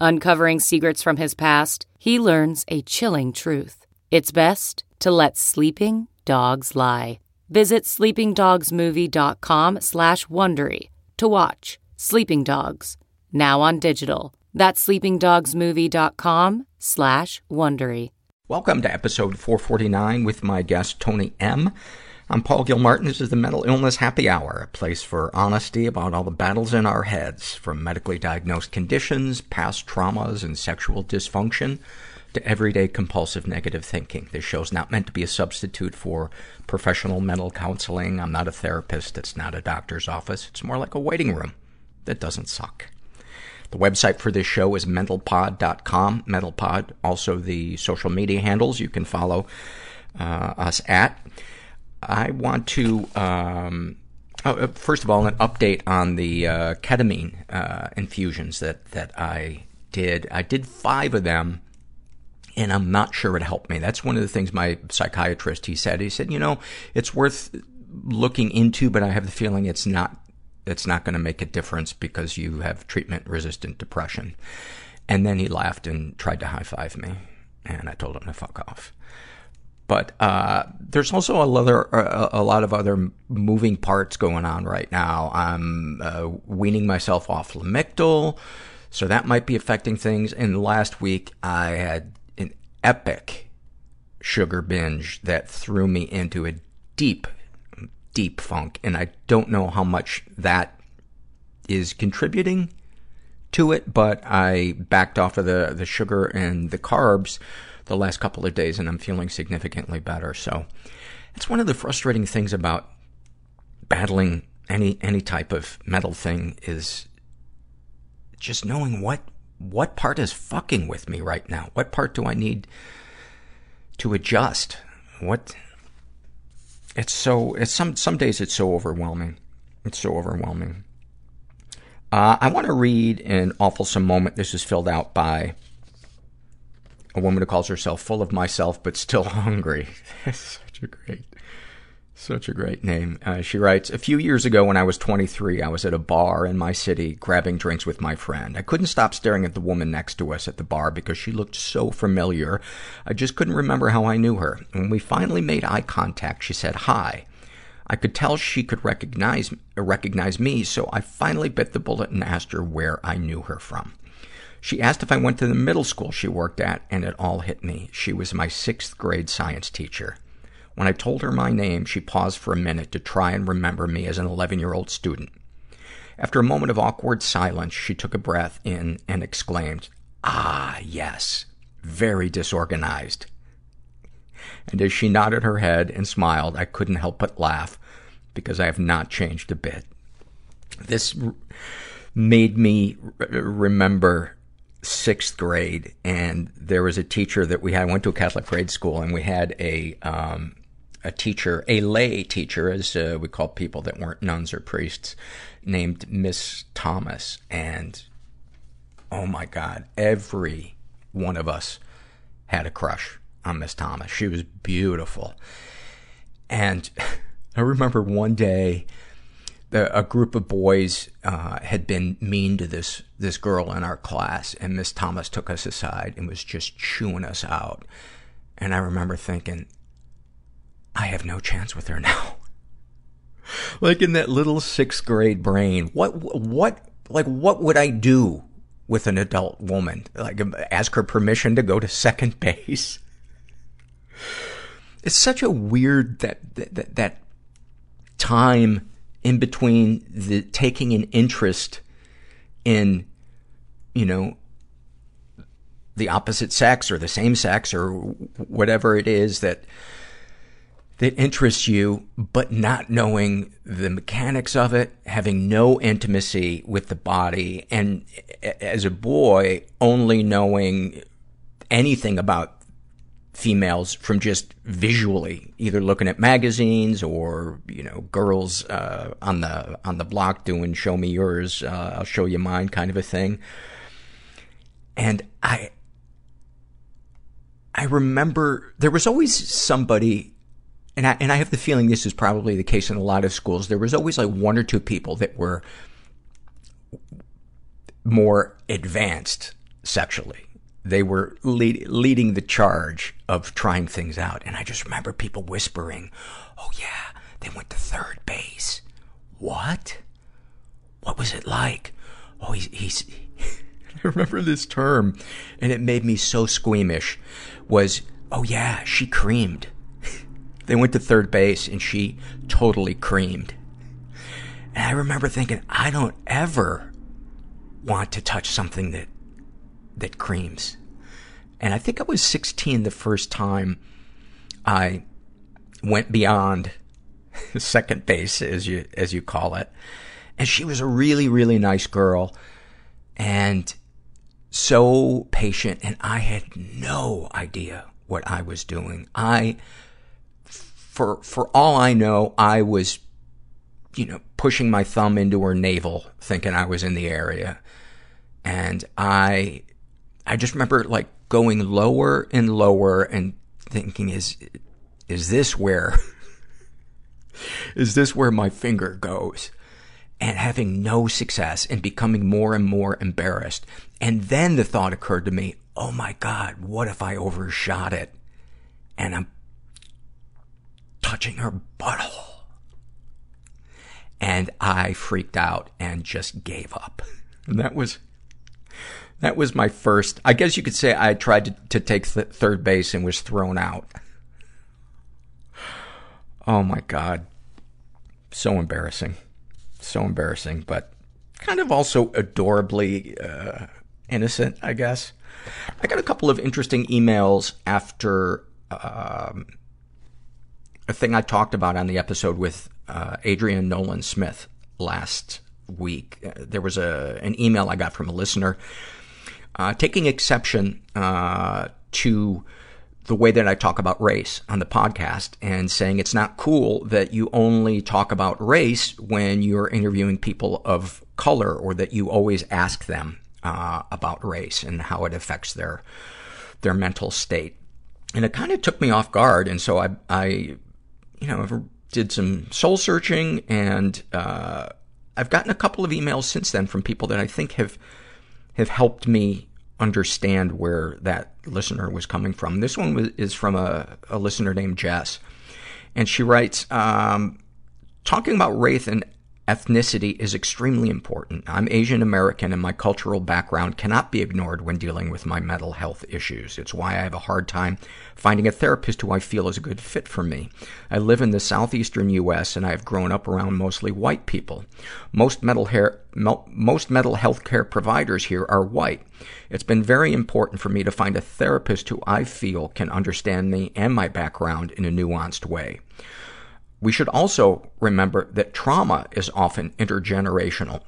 Uncovering secrets from his past, he learns a chilling truth. It's best to let sleeping dogs lie. Visit sleepingdogsmovie.com slash Wondery to watch Sleeping Dogs, now on digital. That's sleepingdogsmovie.com slash Wondery. Welcome to episode 449 with my guest, Tony M. I'm Paul Gilmartin. This is the Mental Illness Happy Hour, a place for honesty about all the battles in our heads, from medically diagnosed conditions, past traumas, and sexual dysfunction, to everyday compulsive negative thinking. This show's not meant to be a substitute for professional mental counseling. I'm not a therapist. It's not a doctor's office. It's more like a waiting room that doesn't suck. The website for this show is mentalpod.com. Mentalpod, also the social media handles you can follow uh, us at. I want to, um, oh, uh, first of all, an update on the uh, ketamine uh, infusions that, that I did. I did five of them, and I'm not sure it helped me. That's one of the things my psychiatrist, he said. He said, you know, it's worth looking into, but I have the feeling it's not, it's not going to make a difference because you have treatment-resistant depression. And then he laughed and tried to high-five me, and I told him to fuck off. But uh, there's also a, a, a, lot of other moving parts going on right now. I'm uh, weaning myself off Lamictal, so that might be affecting things. And last week, I had an epic sugar binge that threw me into a deep, deep funk. And I don't know how much that is contributing to it, but I backed off of the, the sugar and the carbs the last couple of days and I'm feeling significantly better. So it's one of the frustrating things about battling any, any type of mental thing is just knowing what, what part is fucking with me right now? What part do I need to adjust? What, it's so, it's some, some days it's so overwhelming. It's so overwhelming. Uh, I want to read an awfulsome moment. This is filled out by a woman who calls herself full of myself but still hungry. such a great, such a great name. Uh, she writes, A few years ago when I was 23, I was at a bar in my city grabbing drinks with my friend. I couldn't stop staring at the woman next to us at the bar because she looked so familiar. I just couldn't remember how I knew her. When we finally made eye contact, she said hi. I could tell she could recognize, recognize me, so I finally bit the bullet and asked her where I knew her from. She asked if I went to the middle school she worked at, and it all hit me. She was my sixth grade science teacher. When I told her my name, she paused for a minute to try and remember me as an 11 year old student. After a moment of awkward silence, she took a breath in and exclaimed, Ah, yes, very disorganized. And as she nodded her head and smiled, I couldn't help but laugh because I have not changed a bit. This made me remember sixth grade and there was a teacher that we had, I went to a Catholic grade school and we had a, um, a teacher, a lay teacher, as uh, we call people that weren't nuns or priests, named Miss Thomas. And oh my God, every one of us had a crush on Miss Thomas. She was beautiful. And I remember one day, the, a group of boys uh, had been mean to this this girl in our class, and Miss Thomas took us aside and was just chewing us out. And I remember thinking, I have no chance with her now. like in that little sixth grade brain, what what like what would I do with an adult woman? Like ask her permission to go to second base? It's such a weird that that that time in between the taking an interest in, you know, the opposite sex or the same sex or whatever it is that that interests you, but not knowing the mechanics of it, having no intimacy with the body, and as a boy, only knowing anything about females from just visually, either looking at magazines or, you know, girls, uh, on the, on the block doing show me yours, uh, I'll show you mine kind of a thing. And I, I remember there was always somebody, and I, and I have the feeling this is probably the case in a lot of schools. There was always like one or two people that were more advanced sexually they were lead, leading the charge of trying things out. And I just remember people whispering, Oh yeah, they went to third base. What? What was it like? Oh, he's, he's, I remember this term and it made me so squeamish was, oh yeah, she creamed. they went to third base and she totally creamed. And I remember thinking, I don't ever want to touch something that that creams. And I think I was 16 the first time I went beyond second base, as you, as you call it. And she was a really, really nice girl and so patient. And I had no idea what I was doing. I, for, for all I know, I was, you know, pushing my thumb into her navel, thinking I was in the area. And I I just remember like going lower and lower and thinking, is, is this where, is this where my finger goes? And having no success and becoming more and more embarrassed. And then the thought occurred to me, oh my God, what if I overshot it? And I'm touching her butthole. And I freaked out and just gave up. And that was, that was my first, I guess you could say I tried to, to take th- third base and was thrown out. Oh my God. So embarrassing. So embarrassing, but kind of also adorably, uh, innocent, I guess. I got a couple of interesting emails after, um, a thing I talked about on the episode with, uh, Adrienne Nolan Smith last week. Uh, there was a, an email I got from a listener taking exception uh, to the way that I talk about race on the podcast and saying it's not cool that you only talk about race when you're interviewing people of color or that you always ask them uh, about race and how it affects their their mental state. And it kind of took me off guard, and so I, I, you know, did some soul searching, and uh, I've gotten a couple of emails since then from people that I think have have helped me understand where that listener was coming from. This one was, is from a, a listener named Jess. And she writes, um, talking about Wraith and ethnicity is extremely important. I'm Asian American and my cultural background cannot be ignored when dealing with my mental health issues. It's why I have a hard time finding a therapist who I feel is a good fit for me. I live in the southeastern U.S. and I have grown up around mostly white people. Most mental, hair, most mental health care providers here are white. It's been very important for me to find a therapist who I feel can understand me and my background in a nuanced way. We should also remember that trauma is often intergenerational.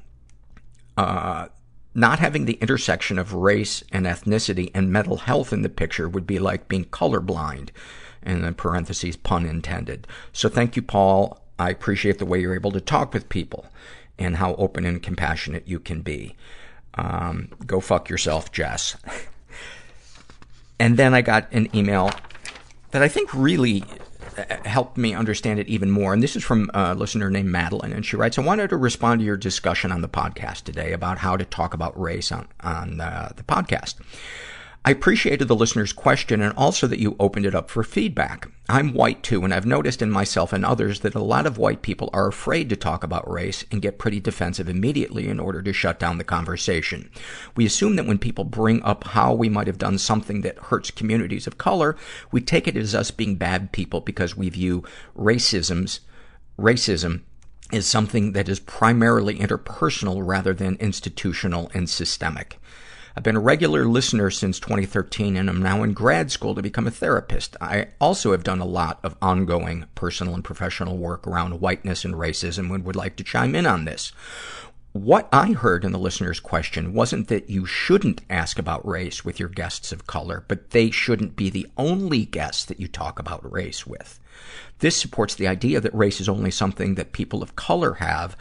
Uh, not having the intersection of race and ethnicity and mental health in the picture would be like being colorblind. And in parentheses, pun intended. So thank you, Paul. I appreciate the way you're able to talk with people and how open and compassionate you can be. Um, go fuck yourself, Jess. and then I got an email that I think really helped me understand it even more. And this is from a listener named Madeline. And she writes, I wanted to respond to your discussion on the podcast today about how to talk about race on, on uh, the podcast. I appreciated the listener's question and also that you opened it up for feedback. I'm white too, and I've noticed in myself and others that a lot of white people are afraid to talk about race and get pretty defensive immediately in order to shut down the conversation. We assume that when people bring up how we might have done something that hurts communities of color, we take it as us being bad people because we view racism's, racism is something that is primarily interpersonal rather than institutional and systemic. I've been a regular listener since 2013 and I'm now in grad school to become a therapist. I also have done a lot of ongoing personal and professional work around whiteness and racism and would like to chime in on this. What I heard in the listener's question wasn't that you shouldn't ask about race with your guests of color, but they shouldn't be the only guests that you talk about race with. This supports the idea that race is only something that people of color have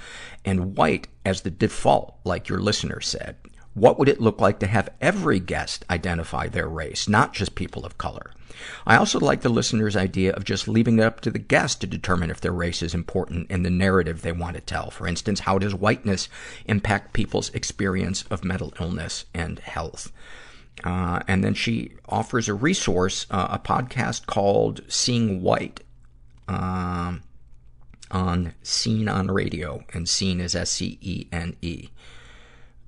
and white as the default, like your listener said. What would it look like to have every guest identify their race, not just people of color? I also like the listener's idea of just leaving it up to the guest to determine if their race is important in the narrative they want to tell. For instance, how does whiteness impact people's experience of mental illness and health? Uh, and then she offers a resource, uh, a podcast called Seeing White, um, on Scene on Radio, and Scene is S-C-E-N-E. Uh,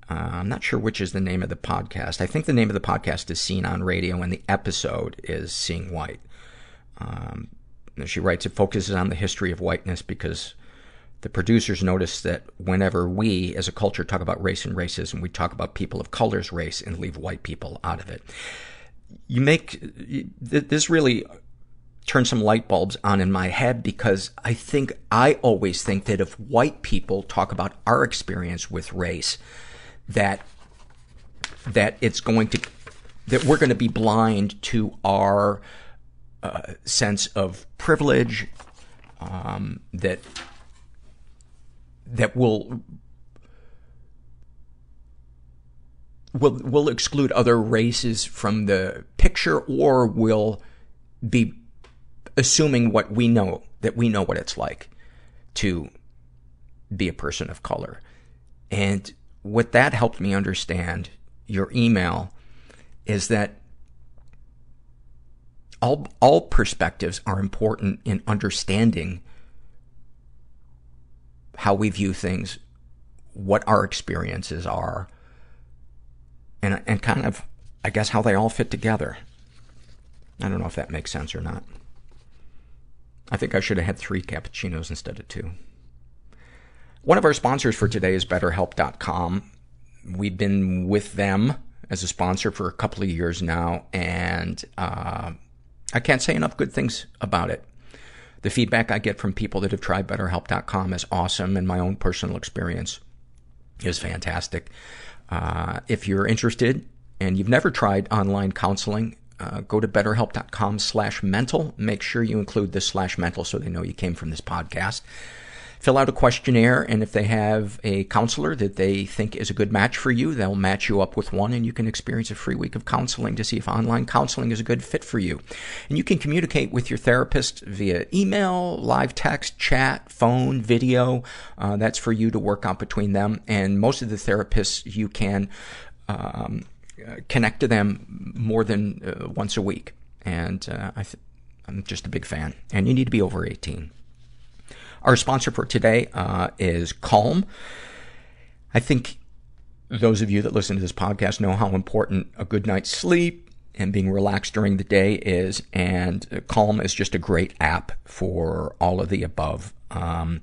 I'm not sure which is the name of the podcast. I think the name of the podcast is Scene on Radio, and the episode is Seeing White. Um, she writes, it focuses on the history of whiteness because the producers notice that whenever we, as a culture, talk about race and racism, we talk about people of color's race and leave white people out of it. You make, this really turns some light bulbs on in my head because I think, I always think that if white people talk about our experience with race, that that it's going to that we're going to be blind to our uh, sense of privilege um, that that will will will exclude other races from the picture or will be assuming what we know that we know what it's like to be a person of color. And what that helped me understand, your email, is that all, all perspectives are important in understanding how we view things, what our experiences are, and, and kind of, I guess, how they all fit together. I don't know if that makes sense or not. I think I should have had three cappuccinos instead of two. One of our sponsors for today is BetterHelp.com. We've been with them as a sponsor for a couple of years now, and uh, I can't say enough good things about it. The feedback I get from people that have tried BetterHelp.com is awesome, and my own personal experience is fantastic. Uh, if you're interested and you've never tried online counseling, uh, go to betterhelp.com slash mental. Make sure you include this slash mental so they know you came from this podcast fill out a questionnaire, and if they have a counselor that they think is a good match for you, they'll match you up with one, and you can experience a free week of counseling to see if online counseling is a good fit for you. And you can communicate with your therapist via email, live text, chat, phone, video. Uh, that's for you to work out between them. And most of the therapists, you can um, connect to them more than uh, once a week. And uh, I th- I'm just a big fan. And you need to be over 18. Our sponsor for today, uh, is Calm. I think those of you that listen to this podcast know how important a good night's sleep and being relaxed during the day is, and Calm is just a great app for all of the above. Um,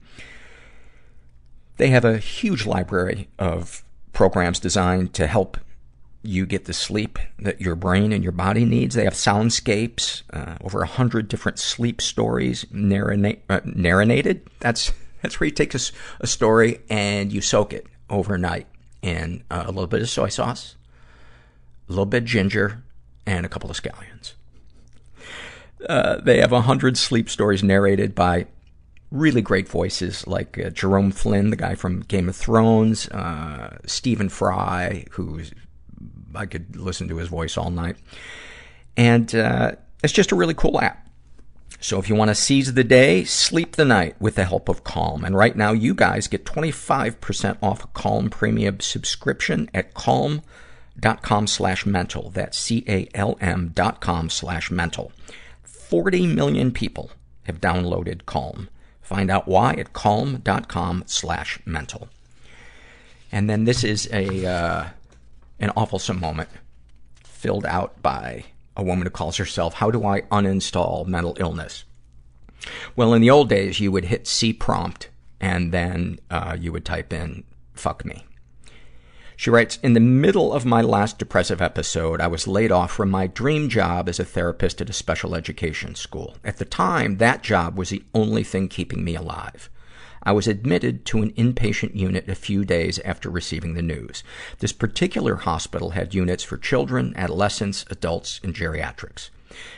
they have a huge library of programs designed to help you get the sleep that your brain and your body needs. They have soundscapes, uh, over a hundred different sleep stories uh, narrated. That's, that's where you take a, a, story and you soak it overnight in uh, a little bit of soy sauce, a little bit of ginger, and a couple of scallions. Uh, they have a hundred sleep stories narrated by really great voices like uh, Jerome Flynn, the guy from Game of Thrones, uh, Stephen Fry, who's I could listen to his voice all night. And, uh, it's just a really cool app. So if you want to seize the day, sleep the night with the help of Calm. And right now you guys get 25% off a Calm premium subscription at calm.com slash mental. That's C-A-L-M dot com slash mental. 40 million people have downloaded Calm. Find out why at calm.com slash mental. And then this is a, uh, an awfulsome moment filled out by a woman who calls herself, How Do I Uninstall Mental Illness? Well, in the old days, you would hit C prompt and then uh, you would type in, fuck me. She writes, In the middle of my last depressive episode, I was laid off from my dream job as a therapist at a special education school. At the time, that job was the only thing keeping me alive. I was admitted to an inpatient unit a few days after receiving the news. This particular hospital had units for children, adolescents, adults, and geriatrics.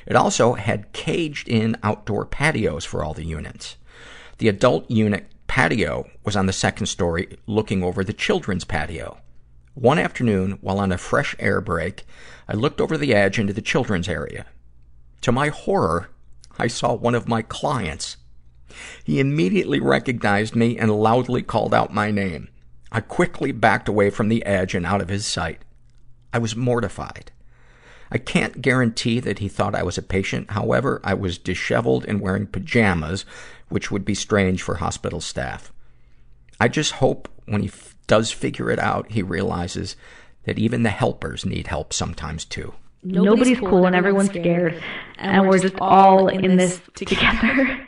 It also had caged-in outdoor patios for all the units. The adult unit patio was on the second story, looking over the children's patio. One afternoon, while on a fresh air break, I looked over the edge into the children's area. To my horror, I saw one of my clients. He immediately recognized me and loudly called out my name. I quickly backed away from the edge and out of his sight. I was mortified. I can't guarantee that he thought I was a patient. However, I was disheveled and wearing pajamas, which would be strange for hospital staff. I just hope when he f- does figure it out, he realizes that even the helpers need help sometimes too. Nobody's, cool and everyone's scared. And, we're just all in this together.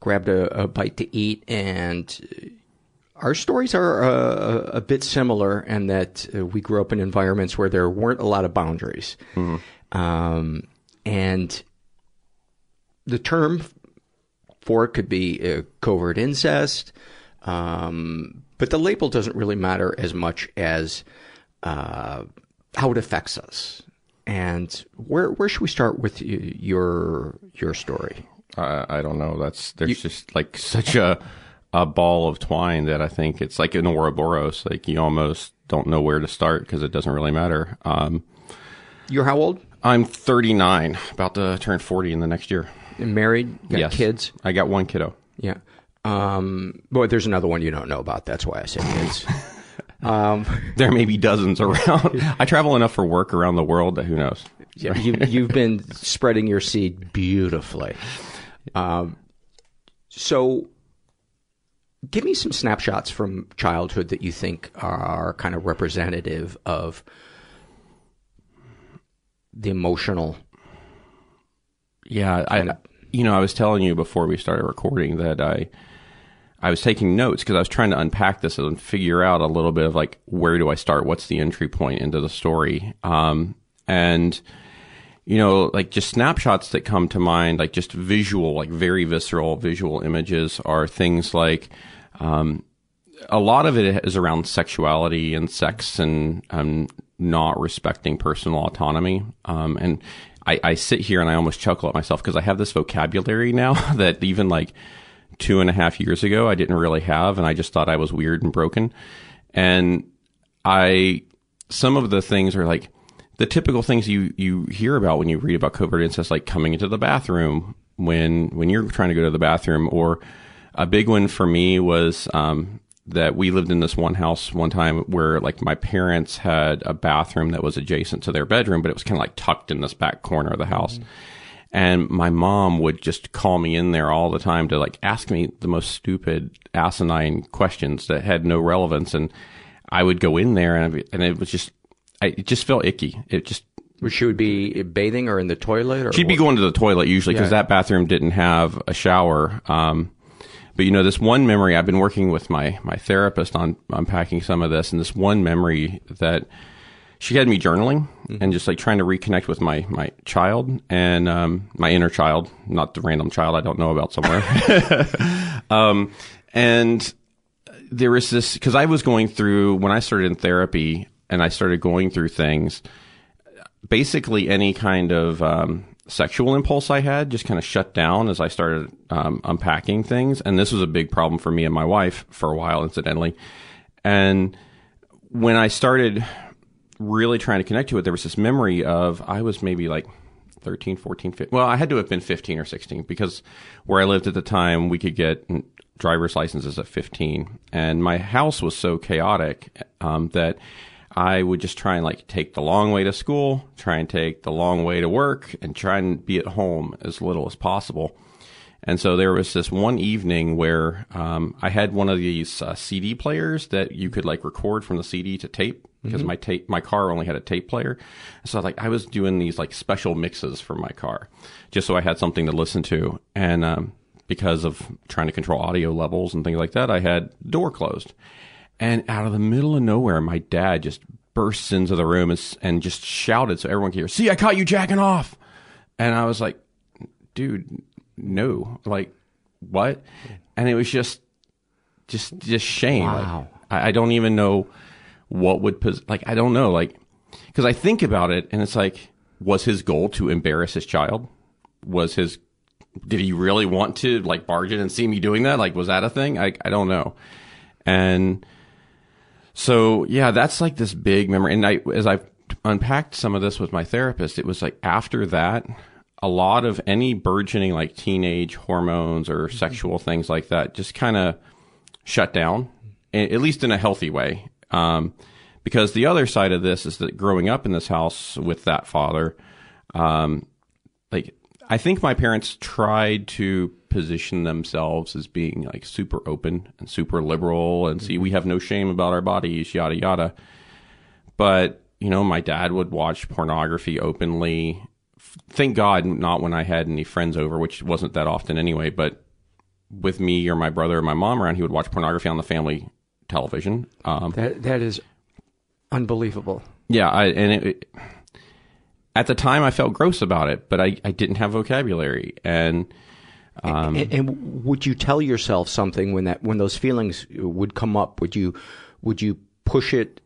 grabbed a, a, bite to eat, and our stories are uh, a bit similar in that uh, we grew up in environments where there weren't a lot of boundaries. Mm-hmm. Um, and the term for it could be uh, covert incest, um, but the label doesn't really matter as much as uh, how it affects us. And where where should we start with your your story? Uh, I don't know. That's there's you, just like such a a ball of twine that I think it's like an Ouroboros. Like you almost don't know where to start because it doesn't really matter. Um, You're how old? I'm 39, about to turn 40 in the next year. And married? Got yes. kids? I got one kiddo. Yeah. Um, boy, there's another one you don't know about. That's why I said kids. Um, there may be dozens around. I travel enough for work around the world that who knows. Yeah, you, you've been spreading your seed beautifully. Um, so, give me some snapshots from childhood that you think are kind of representative of the emotional. Yeah, I, you know, I was telling you before we started recording that I I was taking notes because I was trying to unpack this and figure out a little bit of like where do I start? What's the entry point into the story? Um, and you know, like just snapshots that come to mind, like just visual, like very visceral visual images, are things like. Um, a lot of it is around sexuality and sex and um, not respecting personal autonomy. Um, and I, I, sit here and I almost chuckle at myself because I have this vocabulary now that even like two and a half years ago I didn't really have, and I just thought I was weird and broken. And I, some of the things are like the typical things you you hear about when you read about covert incest, like coming into the bathroom when when you're trying to go to the bathroom, or a big one for me was um, that we lived in this one house one time where like my parents had a bathroom that was adjacent to their bedroom, but it was kind of like tucked in this back corner of the house. Mm-hmm. And my mom would just call me in there all the time to like ask me the most stupid, asinine questions that had no relevance. And I would go in there and, and it was just, I, it just felt icky. It just, she would be bathing or in the toilet or she'd be what? going to the toilet usually because Yeah. that bathroom didn't have a shower. Um, but you know, this one memory, I've been working with my, my therapist on unpacking some of this and this one memory that she had me journaling and just like trying to reconnect with my, my child and, um, my inner child, not the random child I don't know about somewhere. um, and there was this, cause I was going through, when I started in therapy and I started going through things, basically any kind of um, sexual impulse I had just kind of shut down as I started um, unpacking things. And this was a big problem for me and my wife for a while, incidentally. And when I started really trying to connect to it, there was this memory of I was maybe like 13, 14, 15. Well, I had to have been 15 or 16 because where I lived at the time, we could get driver's licenses at 15. And my house was so chaotic um, that I would just try and like take the long way to school, try and take the long way to work, and try and be at home as little as possible. And so there was this one evening where um, I had one of these uh, CD players that you could like record from the CD to tape because Mhm. my tape my car only had a tape player. So like I was doing these like special mixes for my car just so I had something to listen to. And um, because of trying to control audio levels and things like that, I had door closed. And out of the middle of nowhere, my dad just bursts into the room and, and just shouted so everyone could hear, See, I caught you jacking off. And I was like, dude, no. Like, what? And it was just, just, just shame. Like, I, I don't even know what would, pos- like, I don't know. Like, cause I think about it and it's like, was his goal to embarrass his child? Was his, did he really want to like barge in and see me doing that? Like, was that a thing? I, I don't know. And so, yeah, that's like this big memory. And I, as I unpacked some of this with my therapist, it was like after that, a lot of any burgeoning like teenage hormones or sexual things like that just kind of shut down, at least in a healthy way. Um, because the other side of this is that growing up in this house with that father, um, like I think my parents tried to position themselves as being like super open and super liberal and see we have no shame about our bodies, yada yada. But you know, my dad would watch pornography openly. Thank God, not when I had any friends over, which wasn't that often anyway. But with me or my brother or my mom around, he would watch pornography on the family television. Um, That that is unbelievable. yeah, I, and it, it- at the time I felt gross about it, but I, I didn't have vocabulary, and um, and, and would you tell yourself something when that when those feelings would come up? Would you would you push it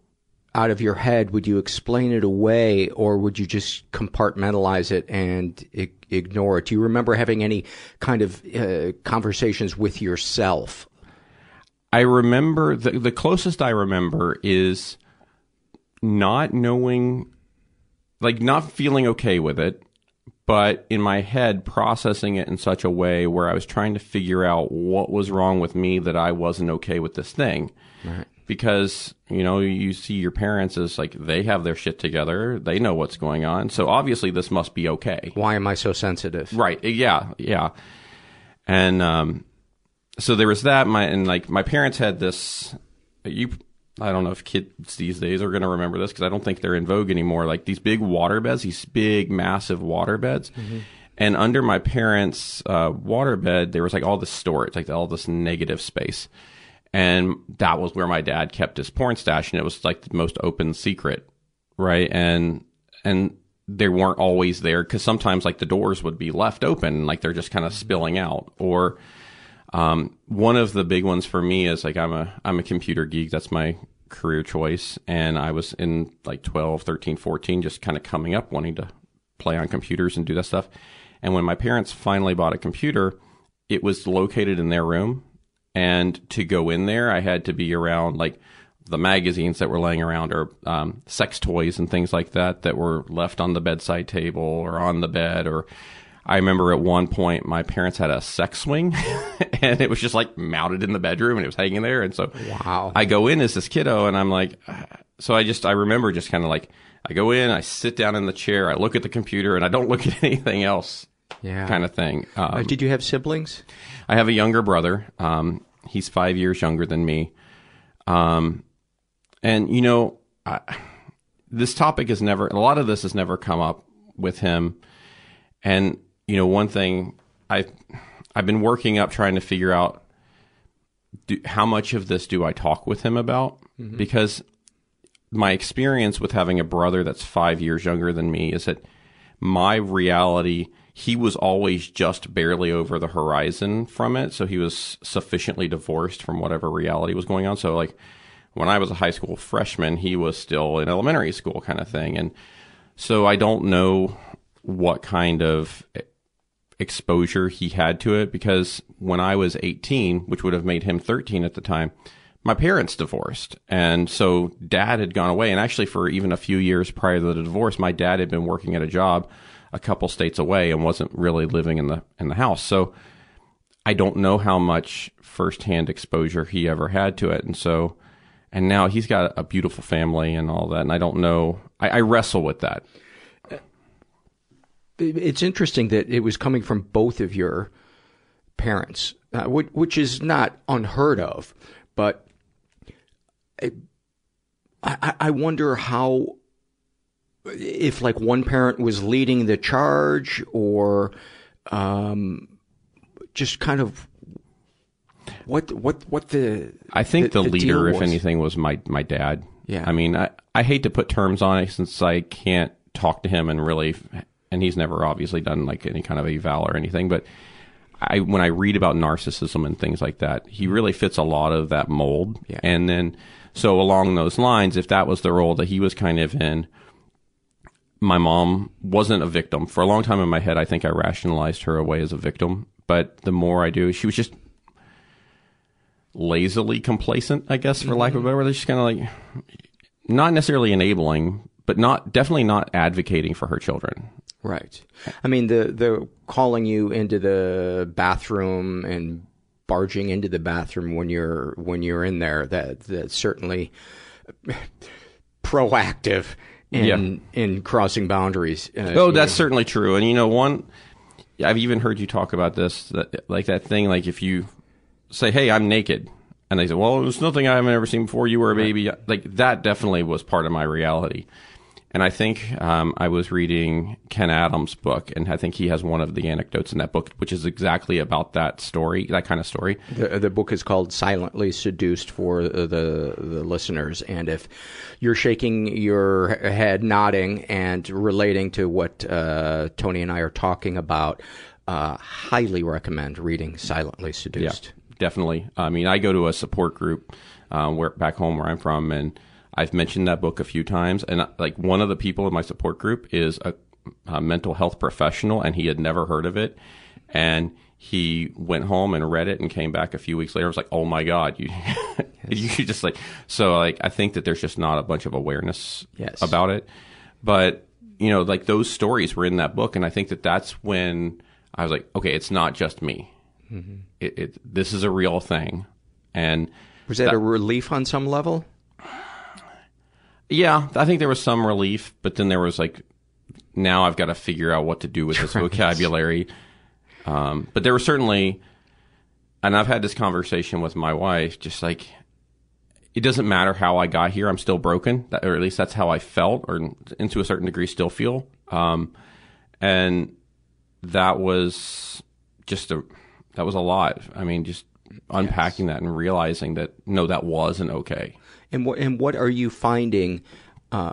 out of your head? Would you explain it away, or would you just compartmentalize it and I- ignore it? Do you remember having any kind of uh, conversations with yourself? I remember the the closest I remember is not knowing, like not feeling okay with it, but in my head processing it in such a way where I was trying to figure out what was wrong with me that I wasn't okay with this thing. Right. Because, you know, you see your parents as like they have their shit together, they know what's going on. So obviously this must be okay. Why am I so sensitive? Right. Yeah. Yeah. And um, so there was that. My and like my parents had this. You, I don't know if kids these days are going to remember this because I don't think they're in vogue anymore. Like these big water beds, these big massive water beds. And under my parents' uh, water bed, there was like all this storage, like all this negative space. And that was where my dad kept his porn stash, and it was like the most open secret, right? And and they weren't always there because sometimes like the doors would be left open, like they're just kind of spilling out. Or um, one of the big ones for me is like I'm a I'm a computer geek. That's my career choice, and I was in like 12, 13, 14, just kind of coming up wanting to play on computers and do that stuff. And when my parents finally bought a computer, it was located in their room. And to go in there, I had to be around like the magazines that were laying around or um, sex toys and things like that that were left on the bedside table or on the bed. Or I remember at one point my parents had a sex swing and it was just like mounted in the bedroom and it was hanging there. And so wow. I go in as this kiddo and I'm like, so I just, I remember just kind of like, I go in, I sit down in the chair, I look at the computer and I don't look at anything else Yeah. kind of thing. Um, Uh, did you have siblings? I have a younger brother. Um, he's five years younger than me. Um, and you know, I, this topic has never, a lot of this has never come up with him. And you know, one thing I, I've been working up trying to figure out do, how much of this do I talk with him about? Mhm. Because my experience with having a brother that's five years younger than me is that my reality, he was always just barely over the horizon from it. So he was sufficiently divorced from whatever reality was going on. So, like, when I was a high school freshman, he was still in elementary school kind of thing. And so I don't know what kind of exposure he had to it because when I was 18, which would have made him 13 at the time, my parents divorced. And so dad had gone away. And actually, for even a few years prior to the divorce, my dad had been working at a job a couple states away and wasn't really living in the, in the house. So I don't know how much firsthand exposure he ever had to it. And so, and now he's got a beautiful family and all that. And I don't know, I, I wrestle with that. It's interesting that it was coming from both of your parents, uh, which, which is not unheard of, but it, I, I wonder how if like one parent was leading the charge or um, just kind of what what what the I think the, the leader, if anything, was my my dad. Yeah. I mean, I I hate to put terms on it since I can't talk to him and really, and he's never obviously done like any kind of eval or anything, but. I, when I read about narcissism and things like that, he really fits a lot of that mold. Yeah. And then, so along those lines, if that was the role that he was kind of in, my mom wasn't a victim. For a long time in my head, I think I rationalized her away as a victim. But the more I do, she was just lazily complacent, I guess, for lack of a mm-hmm. better word. She's kind of like not necessarily enabling, but not definitely not advocating for her children. Right. I mean, the the calling you into the bathroom and barging into the bathroom when you're when you're in there that that's certainly proactive in in crossing boundaries. Uh, Oh, that's know. certainly true. And you know, one, I've even heard you talk about this, that, like that thing, like if you say, "Hey, I'm naked," and they say, "Well, there's nothing I haven't ever seen before. You were a baby." Like that definitely was part of my reality. And I think um, I was reading Ken Adams' book, and I think he has one of the anecdotes in that book, which is exactly about that story, that kind of story. The, the book is called Silently Seduced for the, the listeners. And if you're shaking your head, nodding, and relating to what uh, Tony and I are talking about, uh, highly recommend reading Silently Seduced. Yeah, definitely. I mean, I go to a support group uh, where back home where I'm from, and I've mentioned that book a few times. And like one of the people in my support group is a, a mental health professional, and he had never heard of it, and he went home and read it and came back a few weeks later. I was like, "Oh my god, you you just like so like I think that there's just not a bunch of awareness Yes. about it, but you know, like those stories were in that book, and I think that that's when I was like, okay, it's not just me. Mhm. It, it this is a real thing, and Was that, a relief on some level? Yeah, I think there was some relief, but then there was like, now I've got to figure out what to do with this Right. vocabulary. Um, but there was certainly, and I've had this conversation with my wife, just like, it doesn't matter how I got here, I'm still broken, that, or at least that's how I felt, or and to a certain degree still feel. Um, and that was just a, that was a lot. I mean, just unpacking that and realizing that no, that wasn't okay. And what and what are you finding uh,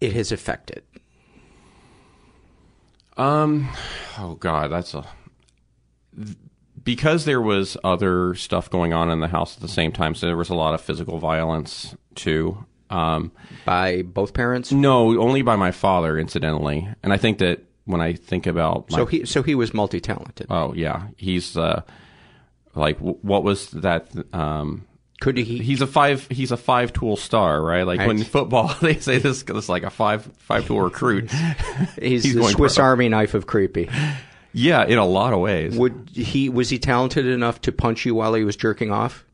it has affected? Um, oh God, that's a because there was other stuff going on in the house at the same time. So there was a lot of physical violence too. Um, by both parents? No, only by my father, incidentally. And I think that when I think about my, So he so he was multi talented. oh yeah, he's uh, like what was that? Um, Could he? He's a five. He's a five tool star, right? Like when football, they say this is like a five five tool recruit. He's, the going Swiss pro. Army knife of creepy. Yeah, in a lot of ways. Would he was he talented enough to punch you while he was jerking off?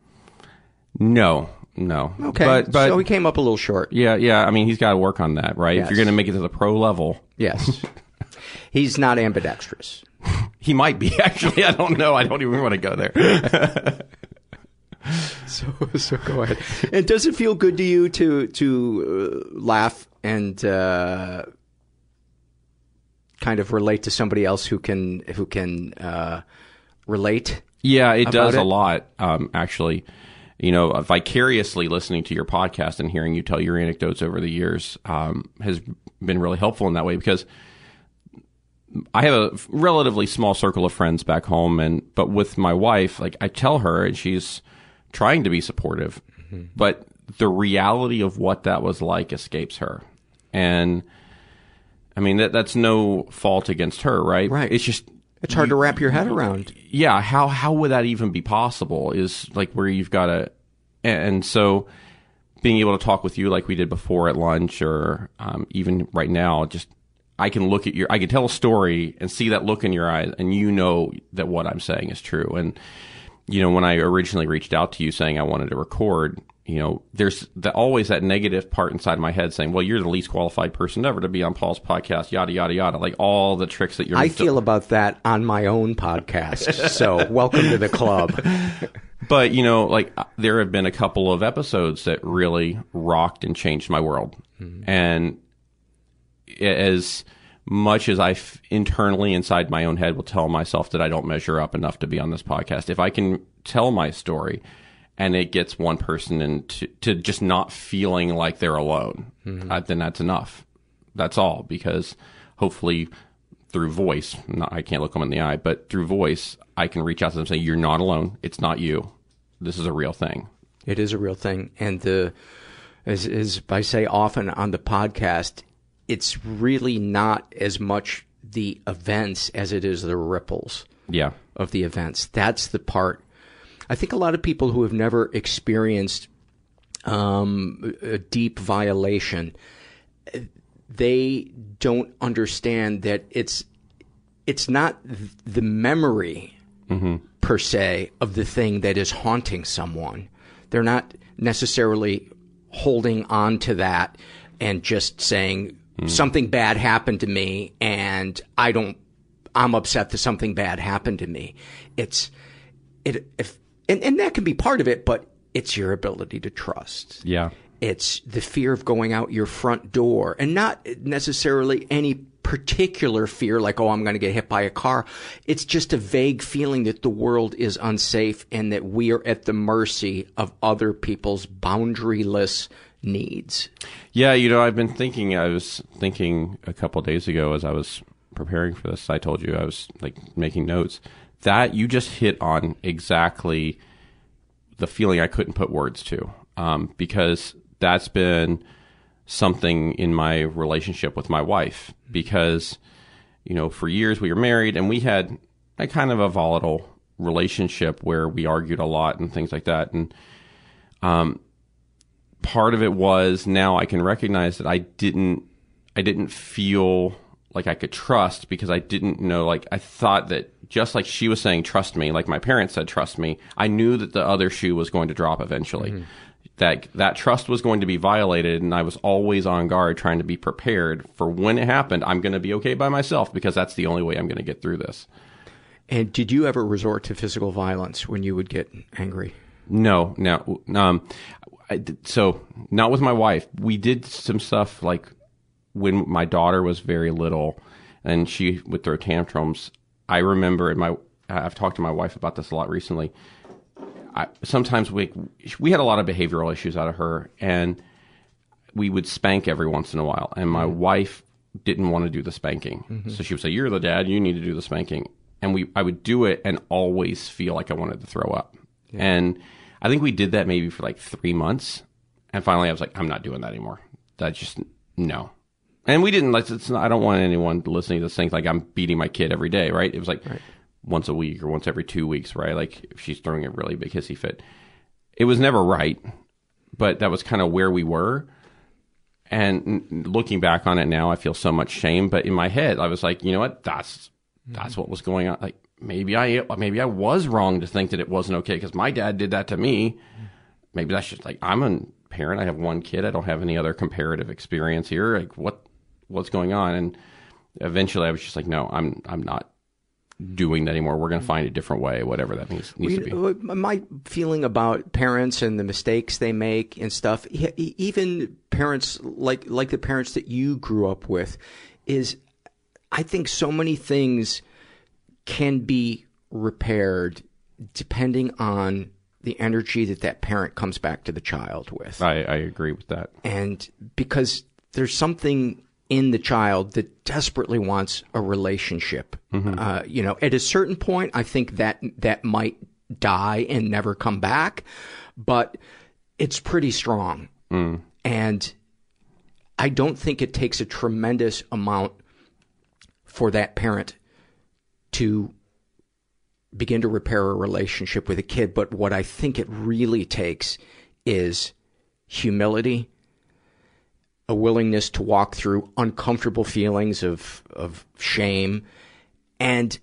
No, no. Okay, but but so he came up a little short. Yeah, yeah. I mean, he's got to work on that, right? Yes. If you're going to make it to the pro level, Yes. He's not ambidextrous. he might be actually. I don't know. I don't even want to go there. so so go ahead. And does it feel good to you to to uh, laugh and uh, kind of relate to somebody else who can who can uh, relate? Yeah, it does it? a lot. Um, actually, you know, vicariously listening to your podcast and hearing you tell your anecdotes over the years um, has been really helpful in that way because I have a relatively small circle of friends back home, and but with my wife, like I tell her, and she's trying to be supportive, mm-hmm. but the reality of what that was like escapes her, and I mean that that's no fault against her, right? Right. It's just it's hard you, to wrap your head around. Yeah, how how would that even be possible? Is like where you've got to, and so being able to talk with you like we did before at lunch, or um, even right now, just I can look at your, I can tell a story and see that look in your eyes, and you know that what I'm saying is true. And you know, when I originally reached out to you saying I wanted to record, you know, there's the, always that negative part inside my head saying, well, you're the least qualified person ever to be on Paul's podcast, yada, yada, yada. Like all the tricks that you're I feel about that on my own podcast. so welcome to the club. but, you know, like there have been a couple of episodes that really rocked and changed my world. Mm-hmm. And as much as I f- internally inside my own head will tell myself that I don't measure up enough to be on this podcast, if I can tell my story, and it gets one person into to just not feeling like they're alone, mm-hmm. uh, then that's enough. That's all because hopefully through voice, not, I can't look them in the eye, but through voice, I can reach out to them and say, "You're not alone. It's not you. This is a real thing." It is a real thing, and the as, as I say often on the podcast, it's really not as much the events as it is the ripples. Yeah. Of the events. That's the part I think a lot of people who have never experienced um, a deep violation, they don't understand that it's it's not the memory mm-hmm. per se of the thing that is haunting someone. They're not necessarily holding on to that and just saying mm. something bad happened to me and I don't I'm upset that something bad happened to me. It's it if and, and that can be part of it, but it's your ability to trust. Yeah. It's the fear of going out your front door and not necessarily any particular fear like, oh, I'm going to get hit by a car. It's just a vague feeling that the world is unsafe and that we are at the mercy of other people's boundaryless needs. Yeah, you know, I've been thinking, I was thinking a couple days ago as I was preparing for this, I told you I was like making notes that you just hit on exactly the feeling I couldn't put words to, um, because that's been something in my relationship with my wife. Because you know, for years we were married and we had a kind of a volatile relationship where we argued a lot and things like that, and um, part of it was now I can recognize that I didn't I didn't feel like I could trust because I didn't know like I thought that just like she was saying trust me like my parents said trust me I knew that the other shoe was going to drop eventually. Mm-hmm. that that trust was going to be violated and I was always on guard trying to be prepared for when it happened I'm going to be okay by myself because that's the only way I'm going to get through this. And did you ever resort to physical violence when you would get angry? No no um so not with my wife we did some stuff like when my daughter was very little and she would throw tantrums, I remember, and my I've talked to my wife about this a lot recently. I, sometimes we we had a lot of behavioral issues out of her, and we would spank every once in a while. And my mm-hmm. wife didn't want to do the spanking, mm-hmm. so she would say, "You're the dad; you need to do the spanking." And we I would do it, and always feel like I wanted to throw up. Yeah. And I think we did that maybe for like three months, and finally I was like, "I'm not doing that anymore. That just no." And we didn't. Like, it's not, I don't want anyone listening to this thing like I'm beating my kid every day, right? It was like right. once a week or once every two weeks, right? Like if she's throwing a really big hissy fit. It was never right, but that was kind of where we were. And looking back on it now, I feel so much shame. But in my head, I was like, you know what? That's that's mm-hmm. what was going on. Like maybe I maybe I was wrong to think that it wasn't okay because my dad did that to me. Maybe that's just like I'm a parent. I have one kid. I don't have any other comparative experience here. Like what what's going on. And eventually I was just like, no, I'm I'm not doing that anymore. We're going to find a different way, whatever that means needs to be. My feeling about parents and the mistakes they make and stuff, even parents like like the parents that you grew up with, is I think so many things can be repaired depending on the energy that that parent comes back to the child with. I, I agree with that. And because there's something in the child that desperately wants a relationship. Uh, you know, at a certain point, I think that that might die and never come back, but it's pretty strong. And I don't think it takes a tremendous amount for that parent to begin to repair a relationship with a kid. But what I think it really takes is humility, a willingness to walk through uncomfortable feelings of, of shame, and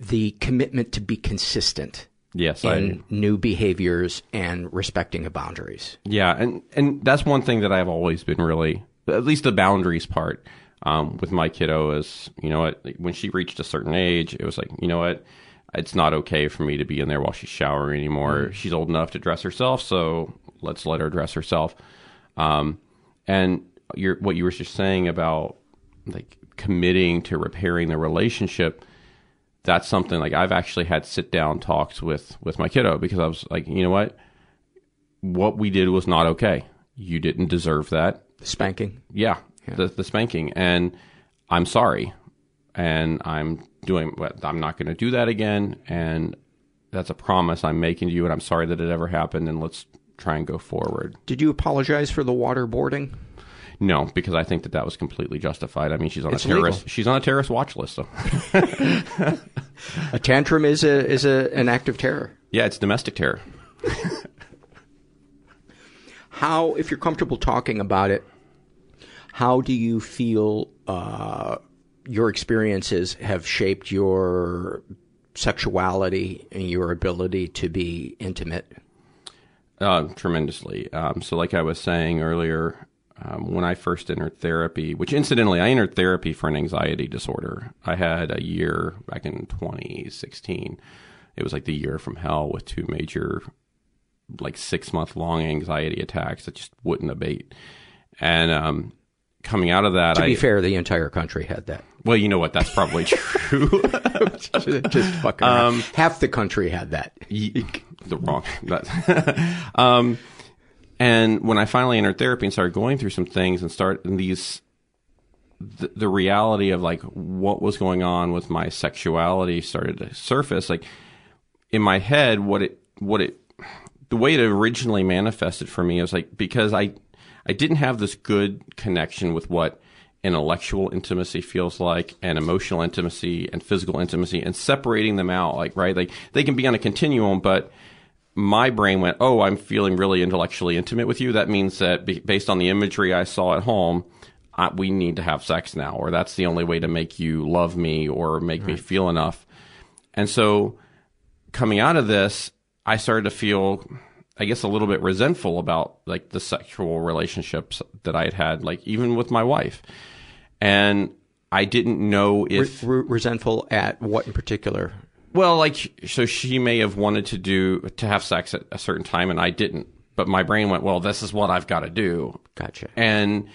the commitment to be consistent Yes, in I, new behaviors and respecting the boundaries. Yeah, and and that's one thing that I've always been really, at least the boundaries part, um, with my kiddo is, you know what, when she reached a certain age, it was like, you know what, it's not okay for me to be in there while she's showering anymore. She's old enough to dress herself, so let's let her dress herself. Um, and your what you were just saying about like committing to repairing the relationship that's something like I've actually had sit down talks with with my kiddo because I was like, you know what, what we did was not okay. You didn't deserve that Spanking. Yeah, the the spanking, and I'm sorry, and I'm doing. I'm not going to do that again, and that's a promise I'm making to you, and I'm sorry that it ever happened, and let's try and go forward. Did you apologize for the waterboarding? No, because I think that that was completely justified. I mean, she's on It's a terrorist. legal. She's on a terrorist watch list. So A tantrum is a is a an act of terror. yeah, it's domestic terror. How, if you're comfortable talking about it, how do you feel uh, your experiences have shaped your sexuality and your ability to be intimate? Uh, tremendously. Um, so, like I was saying earlier, um, when I first entered therapy, which incidentally, I entered therapy for an anxiety disorder. I had a year back in 2016. It was like the year from hell with two major, like six month long anxiety attacks that just wouldn't abate. And um, coming out of that, To I, be fair, the entire country had that. well, you know what? That's probably true. Just fucking around. Half the country had that. the wrong. that- um, and when I finally entered therapy and started going through some things and start and these, the, the reality of like what was going on with my sexuality started to surface. Like in my head, what it, what it, the way it originally manifested for me was like because I, I didn't have this good connection with what intellectual intimacy feels like and emotional intimacy and physical intimacy and separating them out like right? Like they can be on a continuum but my brain went oh i'm feeling really intellectually intimate with you. That means that based on the imagery i saw at home I, we need to have sex now or that's the only way to make you love me or make me feel enough. And so coming out of this i started to feel I guess a little bit resentful about like the sexual relationships that I had had, like even with my wife. And I didn't know if Re- re- resentful at what in particular? well, like so she may have wanted to do to have sex at a certain time and I didn't. But my brain went, well, this is what I've got to do. Gotcha. And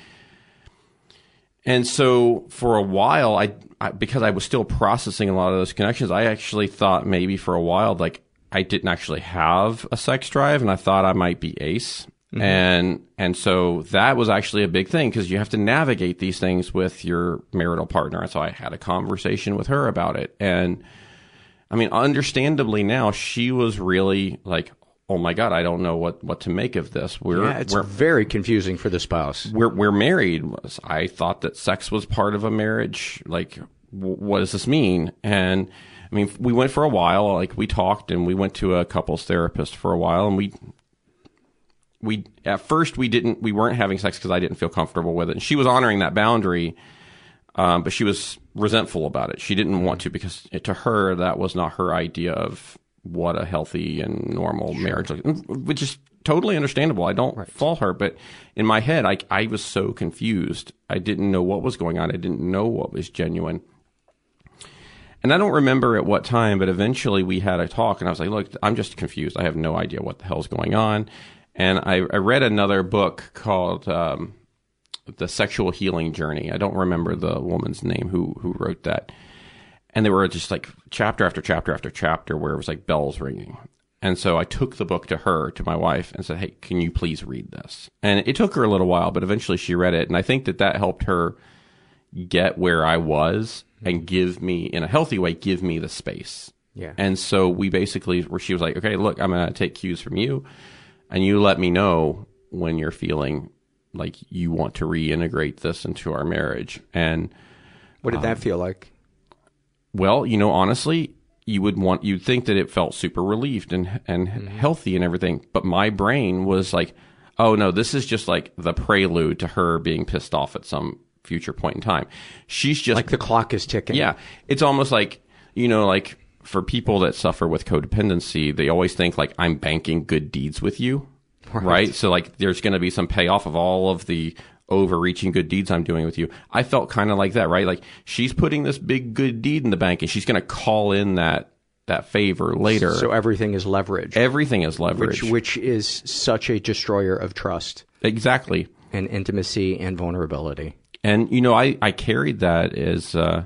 and so for a while, I, I because I was still processing a lot of those connections, I actually thought maybe for a while, like I didn't actually have a sex drive, and I thought I might be ace. Mhm. And and so that was actually a big thing because you have to navigate these things with your marital partner. And so I had a conversation with her about it, and I mean, understandably now, she was really like, "Oh my god, I don't know what what to make of this." We're yeah, it's we're very confusing for the spouse. we're we're married. I thought that sex was part of a marriage. Like, w- what does this mean? And I mean, we went for a while. Like, we talked, and we went to a couples therapist for a while, and we we at first we didn't we weren't having sex because I didn't feel comfortable with it. And she was honoring that boundary, um, but she was resentful about it. She didn't want to because it, to her that was not her idea of what a healthy and normal marriage, looked- which is totally understandable. I don't fault her, but in my head, I I was so confused. I didn't know what was going on. I didn't know what was genuine. And I don't remember at what time, but eventually we had a talk, and I was like, "Look, I'm just confused. I have no idea what the hell's going on." And I, I read another book called um, "The Sexual Healing Journey." I don't remember the woman's name who who wrote that. And they were just like chapter after chapter after chapter where it was like bells ringing. And so I took the book to her, to my wife, and said, "Hey, can you please read this?" And it took her a little while, but eventually she read it, and I think that that helped her get where I was and give me, in a healthy way, give me the space. Yeah. And so we basically, where she was like, "Okay, look, I'm going to take cues from you, and you let me know when you're feeling like you want to reintegrate this into our marriage." And what did um, that feel like? Well, you know, honestly, you would want you'd think that it felt super relieved and and Mm-hmm. healthy and everything, but my brain was like, "Oh no, this is just like the prelude to her being pissed off at some future point in time." She's just Like the clock is ticking. yeah, it's almost like you know, like for people that suffer with codependency, they always think like I'm banking good deeds with you, right? So like there's going to be some payoff of all of the overreaching good deeds I'm doing with you. I felt kind of like that, right? Like she's putting this big good deed in the bank, and she's going to call in that that favor later. So everything is leverage. Everything is leverage, which which is such a destroyer of trust. Exactly. And intimacy and vulnerability. And you know, I I carried that as uh,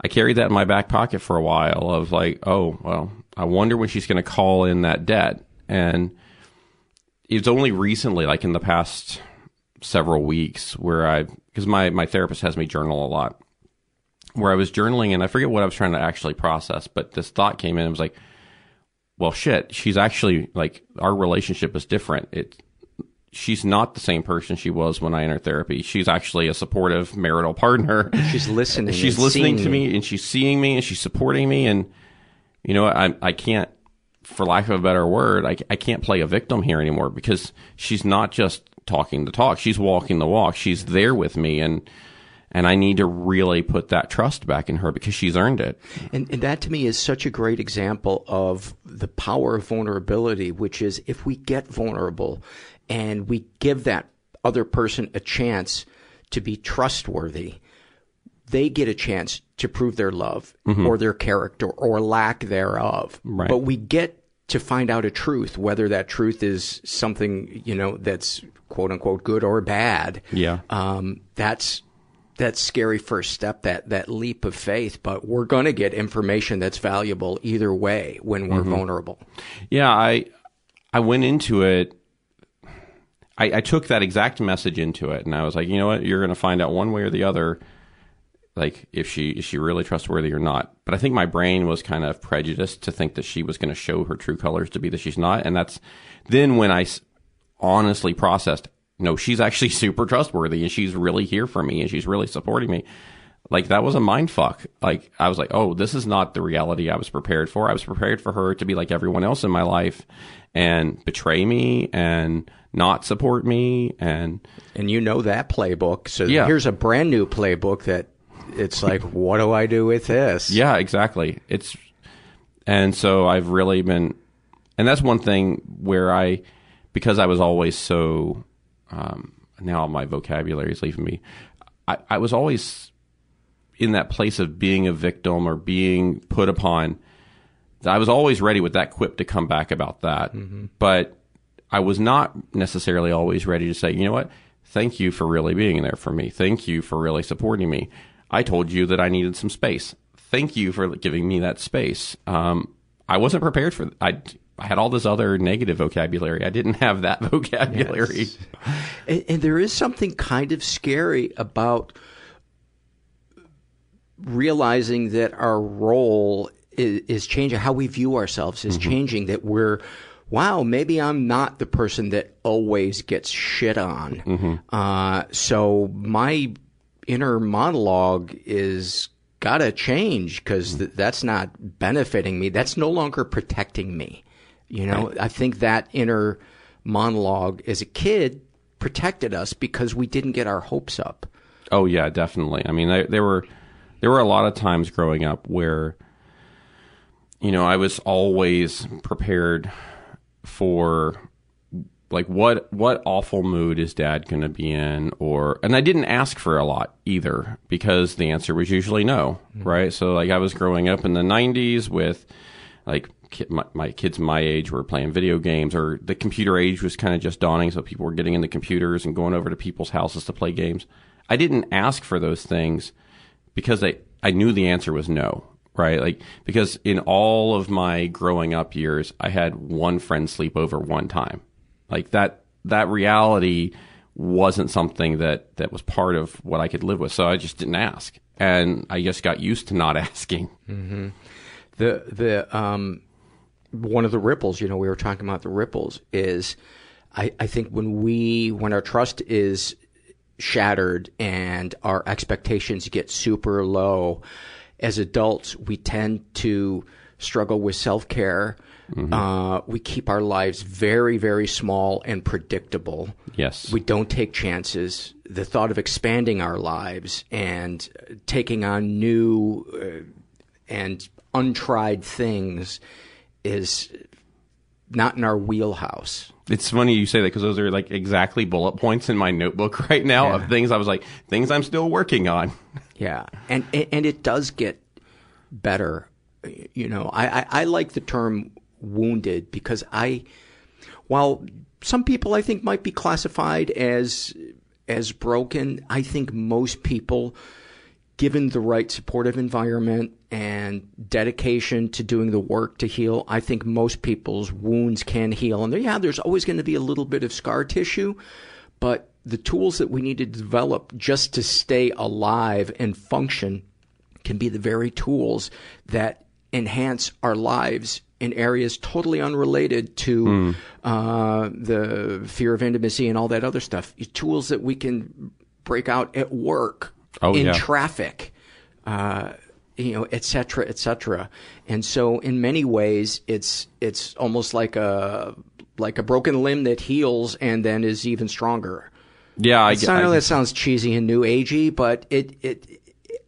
I carried that in my back pocket for a while of like, oh well, I wonder when she's going to call in that debt. And it's only recently, like in the past several weeks, where I because my my therapist has me journal a lot, where I was journaling and I forget what I was trying to actually process, but this thought came in. and was like, well, shit, she's actually like our relationship is different. It she's not the same person she was when I entered therapy. She's actually a supportive marital partner. She's listening. she's listening to seeing me and she's seeing me and she's supporting me. And you know, I I can't, for lack of a better word, I I can't play a victim here anymore because she's not just talking the talk. She's walking the walk. She's there with me and. And I need to really put that trust back in her because she's earned it. And, and that to me is such a great example of the power of vulnerability, which is if we get vulnerable and we give that other person a chance to be trustworthy, they get a chance to prove their love Mhm. or their character or lack thereof. Right. But we get to find out a truth, whether that truth is something, you know, that's quote unquote good or bad. Yeah. Um, that's, that scary first step, that, that leap of faith, but we're going to get information that's valuable either way when we're Mhm. vulnerable. Yeah, I I went into it. I, I took that exact message into it, and I was like, you know what, you're going to find out one way or the other, like if she is she really trustworthy or not. But I think my brain was kind of prejudiced to think that she was going to show her true colors to be that she's not, and that's then when I honestly processed, no, she's actually super trustworthy, and she's really here for me, and she's really supporting me like that was a mind fuck. Like I was like, oh, this is not the reality I was prepared for. I was prepared for her to be like everyone else in my life and betray me and not support me and And you know that playbook. So Yeah. here's a brand new playbook that it's like, what do I do with this? Yeah, exactly. It's and so I've really been and that's one thing where I because I was always so um now my vocabulary is leaving me. I, I was always in that place of being a victim or being put upon. I was always ready with that quip to come back about that. But I was not necessarily always ready to say, you know what? Thank you for really being there for me. Thank you for really supporting me. I told you that I needed some space. Thank you for giving me that space. Um, I wasn't prepared for. I I had all this other negative vocabulary. I didn't have that vocabulary. Yes. And, and there is something kind of scary about realizing that our role is, is changing, how we view ourselves is mm-hmm. changing, that we're, wow, maybe I'm not the person that always gets shit on. Mm-hmm. Uh, so my inner monologue is gotta change because mm-hmm. th- that's not benefiting me. That's no longer protecting me. You know, I think that inner monologue as a kid protected us because we didn't get our hopes up. Oh yeah, definitely. I mean, there, there were there were a lot of times growing up where you know I was always prepared for like what what awful mood is dad going to be in or and I didn't ask for a lot either because the answer was usually no, hmm. right? So like I was growing up in the 90s with like my, my kids my age were playing video games or the computer age was kind of just dawning so people were getting into computers and going over to people's houses to play games. I didn't ask for those things because I I knew the answer was no, right? Like because in all of my growing up years, I had one friend sleep over one time. Like that that reality wasn't something that that was part of what I could live with. So I just didn't ask. And I just got used to not asking. Mm-hmm. The the um one of the ripples, you know, we were talking about the ripples is I, I think when we when our trust is shattered and our expectations get super low, as adults we tend to struggle with self care. Mm-hmm. Uh, we keep our lives very, very small and predictable. Yes. We don't take chances. The thought of expanding our lives and taking on new uh, and untried things is not in our wheelhouse. It's funny you say that because those are like exactly bullet points in my notebook right now Yeah. of things I was like things I'm still working on. Yeah, and and it does get better. You know, I, I, I like the term wounded because I, while some people I think might be classified as as broken, I think most people, given the right supportive environment and dedication to doing the work to heal, I think most people's wounds can heal. And yeah, there's always going to be a little bit of scar tissue, but the tools that we need to develop just to stay alive and function can be the very tools that enhance our lives in areas totally unrelated to Hmm. uh, the fear of intimacy and all that other stuff. Tools that we can break out at work, Oh, in yeah. traffic, uh, you know, et cetera, et cetera. And so, in many ways, it's it's almost like a like a broken limb that heals and then is even stronger. Yeah, I, It's- get- I know I that sounds cheesy and new agey, but it it, it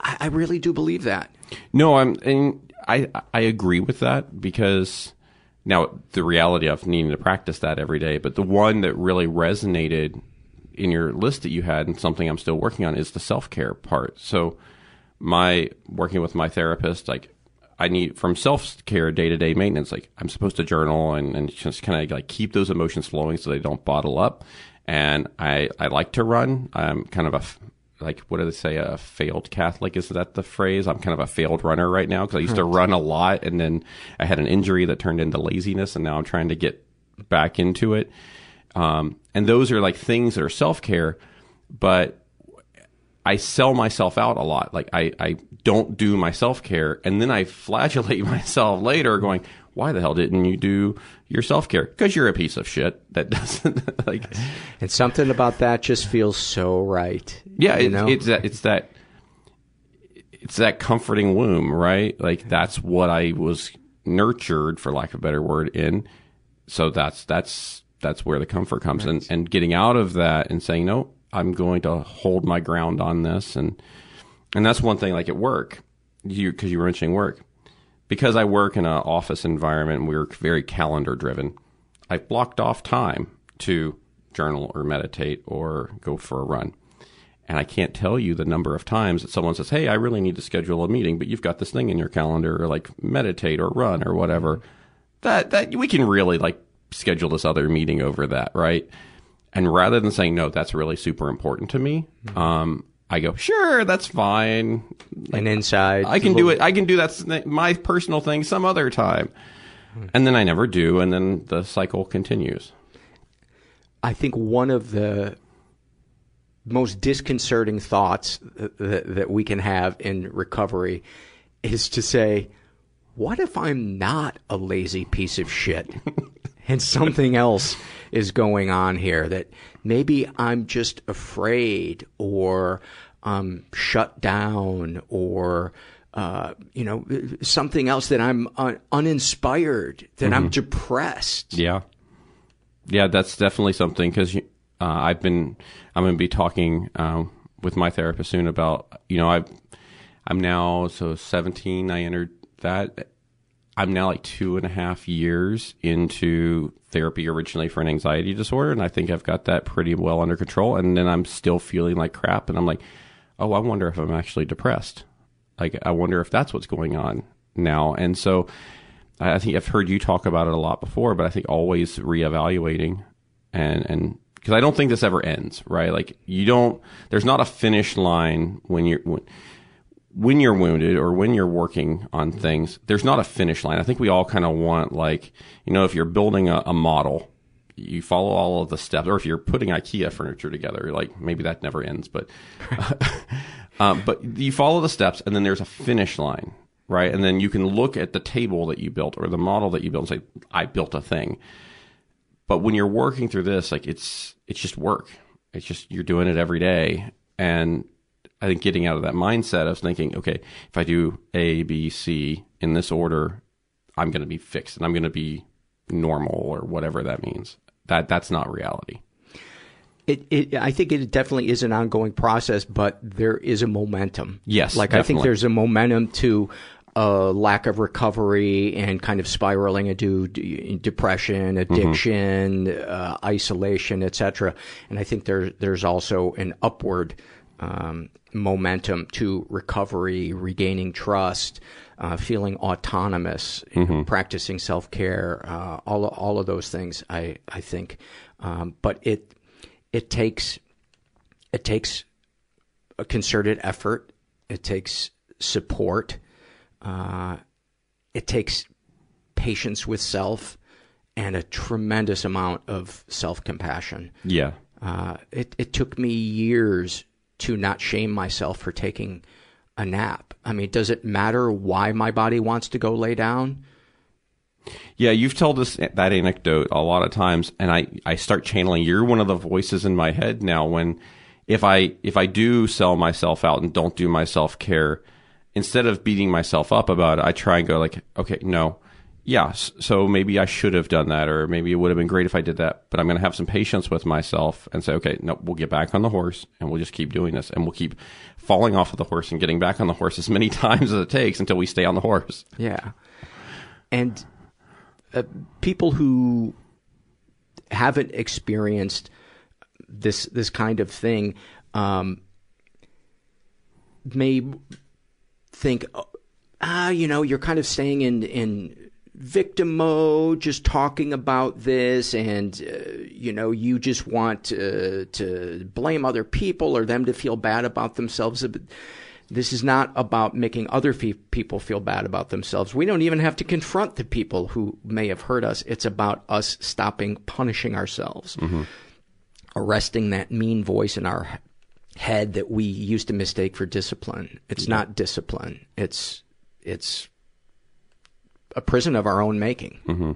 I, I really do believe that. No, I'm and I I agree with that because now the reality of needing to practice that every day, but the one that really resonated in your list that you had and something I'm still working on is the self-care part. So my working with my therapist like I need from self-care day-to-day maintenance like I'm supposed to journal and, and just kind of like keep those emotions flowing so they don't bottle up and I I like to run. I'm kind of a like what do they say a failed Catholic is that the phrase? I'm kind of a failed runner right now because I used to run a lot and then I had an injury that turned into laziness and now I'm trying to get back into it. Um, and those are like things that are self care, but I sell myself out a lot. Like I, I don't do my self care and then I flagellate myself later going, why the hell didn't you do your self care? Because you're a piece of shit that doesn't like. And something about that just feels so right. Yeah, you it, it's that it's that it's that comforting womb, right? Like that's what I was nurtured, for lack of a better word, in. So that's that's that's where the comfort comes, and and getting out of that and saying no, I'm going to hold my ground on this, and and that's one thing. Like at work, you because you were mentioning work, because I work in an office environment, and we're very calendar driven. I blocked off time to journal or meditate or go for a run. And I can't tell you the number of times that someone says, Hey, I really need to schedule a meeting, but you've got this thing in your calendar or like meditate or run or whatever. That, that we can really like schedule this other meeting over that, right? And rather than saying, no, that's really super important to me, um, I go, sure, that's fine. and inside, I can do it. I can do that, my personal thing some other time. And then I never do. And then the cycle continues. I think one of the most disconcerting thoughts that, that, that we can have in recovery is to say, what if I'm not a lazy piece of shit and something else is going on here that maybe I'm just afraid or um, shut down or uh, you know something else that I'm un- uninspired that I'm Mhm. depressed. Yeah. Yeah, that's definitely something because uh, I've been, I'm going to be talking um, with my therapist soon about, you know, I've, I'm now, so 17, I entered that. I'm now like two and a half years into therapy originally for an anxiety disorder, and I think I've got that pretty well under control. And then I'm still feeling like crap, and I'm like, oh, I wonder if I'm actually depressed. Like, I wonder if that's what's going on now. And so, I think I've heard you talk about it a lot before, but I think always reevaluating and and because I don't think this ever ends, right? Like you don't. There's not a finish line when you're. When, when you're wounded or when you're working on things, there's not a finish line. I think we all kind of want like, you know, if you're building a, a, model, you follow all of the steps, or if you're putting IKEA furniture together, like maybe that never ends, but, uh, but you follow the steps and then there's a finish line, right? And then you can look at the table that you built or the model that you built and say, I built a thing. But when you're working through this, like it's, it's just work. It's just, you're doing it every day. And I think getting out of that mindset, of thinking, okay, if I do A, B, C in this order, I'm going to be fixed and I'm going to be normal or whatever that means. That that's not reality. It, it, I think it definitely is an ongoing process, but there is a momentum. Yes, like definitely. I think there's a momentum to a lack of recovery and kind of spiraling into depression, addiction, mm-hmm. uh, isolation, etc. And I think there there's also an upward um, momentum to recovery, regaining trust, uh, feeling autonomous, mm-hmm. practicing self care, uh, all all of those things. I I think, um, but it it takes it takes a concerted effort. It takes support. Uh, it takes patience with self and a tremendous amount of self compassion. Yeah. Uh, it, it took me years to not shame myself for taking a nap. I mean, does it matter why my body wants to go lay down? Yeah, you've told us that anecdote a lot of times, and I, I start channeling. You're one of the voices in my head now. When if I if I do sell myself out and don't do my self care, instead of beating myself up about it, I try and go like, okay, no, yeah, so maybe I should have done that, or maybe it would have been great if I did that. But I'm going to have some patience with myself and say, okay, no, we'll get back on the horse and we'll just keep doing this, and we'll keep falling off of the horse and getting back on the horse as many times as it takes until we stay on the horse. Yeah, and uh, people who haven't experienced this this kind of thing um, may think, ah, you know, you're kind of staying in in victim mode, just talking about this, and uh, you know, you just want uh, to blame other people or them to feel bad about themselves. This is not about making other fe- people feel bad about themselves. We don't even have to confront the people who may have hurt us. It's about us stopping punishing ourselves, mm-hmm. arresting that mean voice in our head that we used to mistake for discipline. It's yeah. not discipline. It's it's a prison of our own making. Mm-hmm.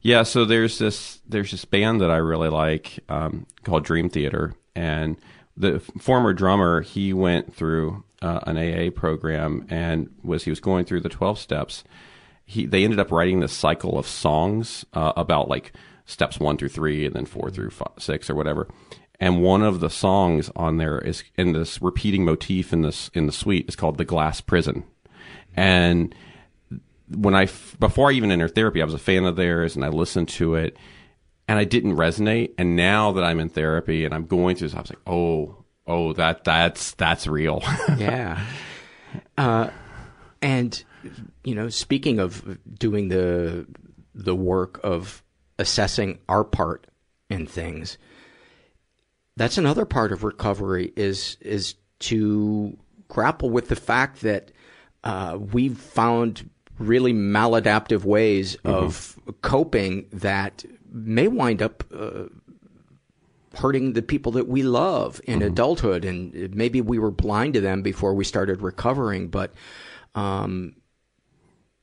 Yeah, so there's this there's this band that I really like um, called Dream Theater, and the former drummer he went through uh, an AA program and was he was going through the twelve steps. He they ended up writing this cycle of songs uh, about like steps one through three and then four through five, six or whatever. And one of the songs on there is in this repeating motif in this in the suite is called "The Glass Prison," and when I before I even entered therapy, I was a fan of theirs and I listened to it, and I didn't resonate. And now that I'm in therapy and I'm going through this, I was like, oh, oh, that that's that's real. yeah. Uh, and you know, speaking of doing the the work of assessing our part in things, that's another part of recovery is is to grapple with the fact that uh, we've found really maladaptive ways mm-hmm. of coping that may wind up uh, hurting the people that we love in mm-hmm. adulthood. And maybe we were blind to them before we started recovering, but um,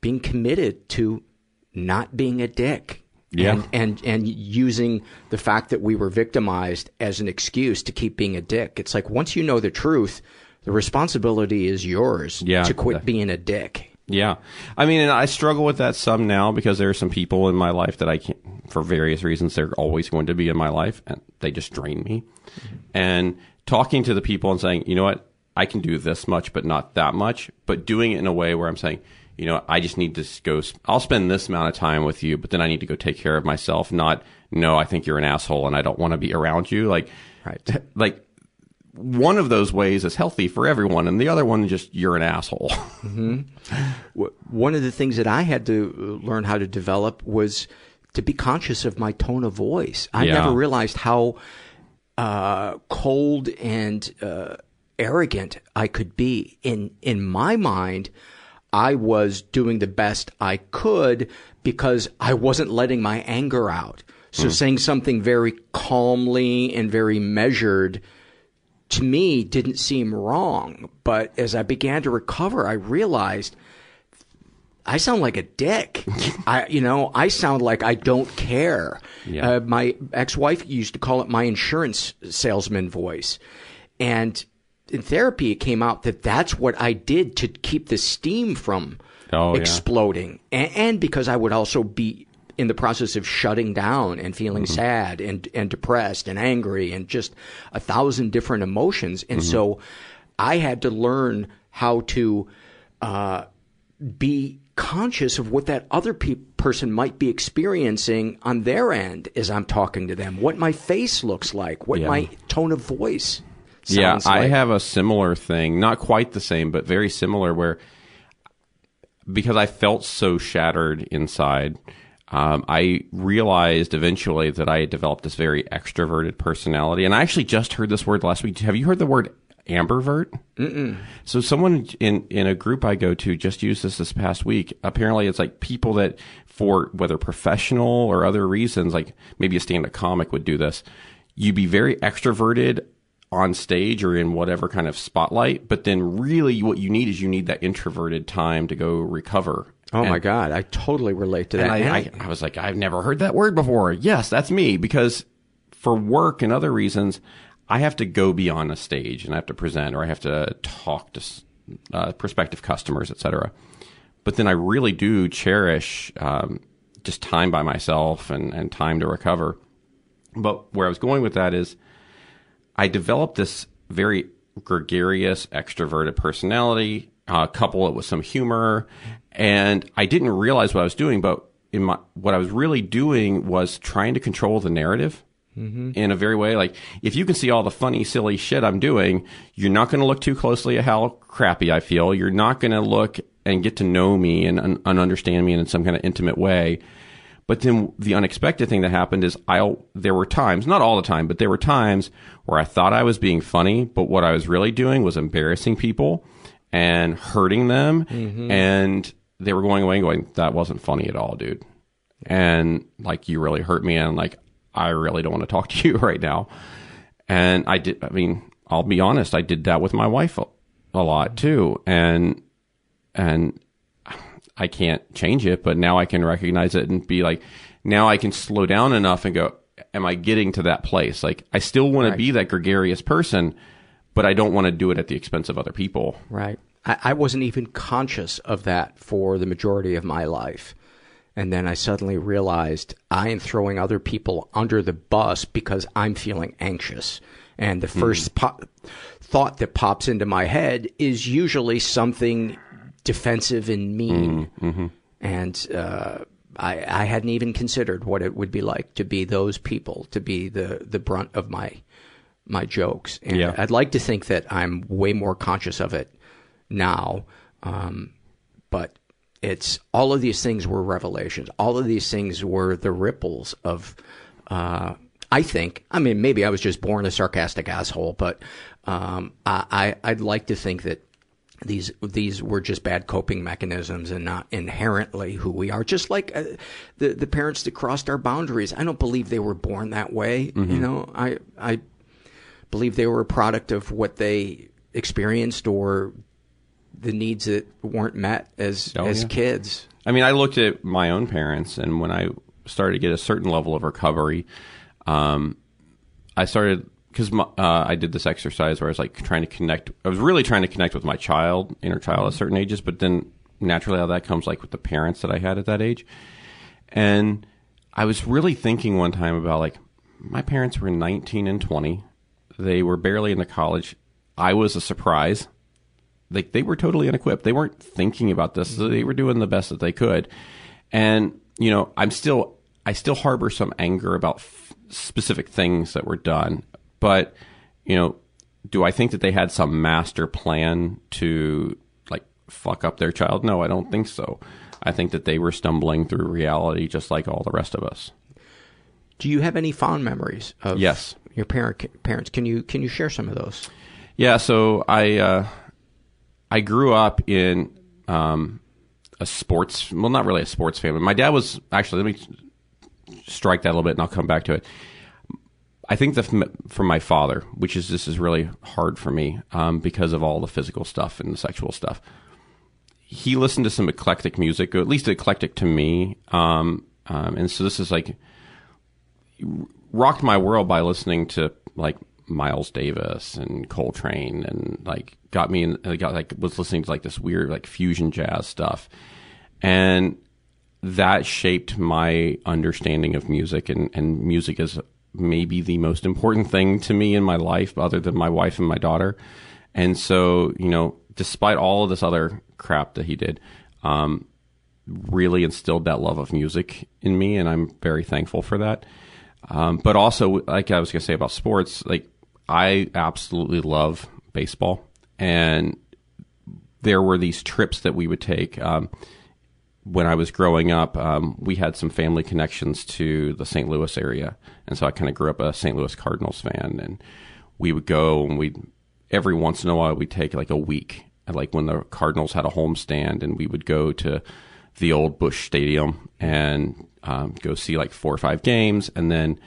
being committed to not being a dick. Yeah. And, and and using the fact that we were victimized as an excuse to keep being a dick. It's like once you know the truth, the responsibility is yours yeah, to quit being a dick. Yeah. I mean, and I struggle with that some now because there are some people in my life that I can't, for various reasons, they're always going to be in my life and they just drain me. Mm-hmm. And talking to the people and saying, you know what, I can do this much, but not that much, but doing it in a way where I'm saying, you know, I just need to go, I'll spend this amount of time with you, but then I need to go take care of myself. Not, no, I think you're an asshole and I don't want to be around you. Like, right. like one of those ways is healthy for everyone, and the other one just you're an asshole. hmm One of the things that I had to uh, learn how to develop was to be conscious of my tone of voice. I Yeah. never realized how uh, cold and uh, arrogant I could be. In in my mind, I was doing the best I could because I wasn't letting my anger out. So Mm. saying something very calmly and very measured to me didn't seem wrong. But as I began to recover, I realized I sound like a dick. I, you know, I sound like I don't care. Yeah. Uh, my ex-wife used to call it my insurance salesman voice. And in therapy, it came out that that's what I did to keep the steam from Oh, yeah. exploding. And, and because I would also be in the process of shutting down and feeling Mm-hmm. sad and, and depressed and angry and just a thousand different emotions. And Mm-hmm. so I had to learn how to, uh, be conscious of what that other pe- person might be experiencing on their end as I'm talking to them, what my face looks like, what Yeah. my tone of voice Yeah, I like. have a similar thing, not quite the same, but very similar. Where because I felt so shattered inside, um, I realized eventually that I had developed this very extroverted personality. And I actually just heard this word last week. Have you heard the word ambivert? Mm-mm. So someone in in a group I go to just used this this past week. Apparently, it's like people that for whether professional or other reasons, like maybe a stand-up comic would do this. You'd be very extroverted on stage or in whatever kind of spotlight, but then really what you need is you need that introverted time to go recover. Oh And- my God, I totally relate to that. and I, I, I was like, I've never heard that word before. Yes, that's me because for work and other reasons, I have to go beyond a stage and I have to present or I have to talk to uh, prospective customers, etc. But then I really do cherish um, just time by myself and, and time to recover. But where I was going with that is I developed this very gregarious, extroverted personality, uh, couple it with some humor, and I didn't realize what I was doing. But in my, what I was really doing was trying to control the narrative Mhm. in a very way. Like, if you can see all the funny, silly shit I'm doing, you're not going to look too closely at how crappy I feel. You're not going to look and get to know me and, and understand me in some kind of intimate way. But then the unexpected thing that happened is I there were times, not all the time, but there were times where I thought I was being funny, but what I was really doing was embarrassing people and hurting them Mhm. and they were going away and going that wasn't funny at all, dude. And like you really hurt me and like I really don't want to talk to you right now. And I did I mean, I'll be honest, I did that with my wife a, a lot too. And and I can't change it, but now I can recognize it and be like, now I can slow down enough and go, am I getting to that place? Like, I still want to be that gregarious person, but I don't want to do it at the expense of other people. Right. I, I wasn't even conscious of that for the majority of my life. And then I suddenly realized I am throwing other people under the bus because I'm feeling anxious. And the 1st po- thought that pops into my head is usually something defensive and mean. Mm-hmm. And uh, I, I hadn't even considered what it would be like to be those people, to be the, the brunt of my my jokes. And Yeah. I'd like to think that I'm way more conscious of it now. Um, but it's all of these things were revelations. All of these things were the ripples of, uh, I think, I mean, maybe I was just born a sarcastic asshole, but, um, I, I, I'd like to think that these, these were just bad coping mechanisms and not inherently who we are. Just like uh, the, the parents that crossed our boundaries. I don't believe they were born that way. You Mhm. know, I, I believe they were a product of what they experienced or the needs that weren't met as Oh, as yeah. kids. I mean, I looked at my own parents, and when I started to get a certain level of recovery, um, I started because uh, I did this exercise where I was like trying to connect. I was really trying to connect with my child, inner child, at certain ages, but then naturally, how that comes like with the parents that I had at that age, and I was really thinking one time about like my parents were 19 and 20. They were barely into college. I was a surprise like they were totally unequipped. They weren't thinking about this. So they were doing the best that they could. And, you know, I'm still, I still harbor some anger about f- specific things that were done. But, you know, do I think that they had some master plan to like fuck up their child? No, I don't think so. I think that they were stumbling through reality just like all the rest of us. Do you have any fond memories of yes. your parent parents? Can you can you share some of those? Yeah, so I uh, I grew up in um, a sports well, not really a sports family. My dad was actually let me strike that a little bit, and I'll come back to it. I think that from my father, which is this is really hard for me um, because of all the physical stuff and the sexual stuff. He listened to some eclectic music, or at least eclectic to me, um, um, and so this is like rocked my world by listening to like Miles Davis and Coltrane and like got me in got like was listening to like this weird like fusion jazz stuff. And that shaped my understanding of music and and music is maybe the most important thing to me in my life other than my wife and my daughter. And so you know despite all of this other crap that he did um, really instilled that love of music in me and I'm very thankful for that. Um, but also, like I was going to say about sports, like I absolutely love baseball, and there were these trips that we would take. Um, when I was growing up, um, we had some family connections to the St. Louis area, and so I kind of grew up a St. Louis Cardinals fan. And we would go, and we every once in a while we'd take like a week, like when the Cardinals had a homestand, and we would go to the old Busch Stadium and um, go see like four or five games, and then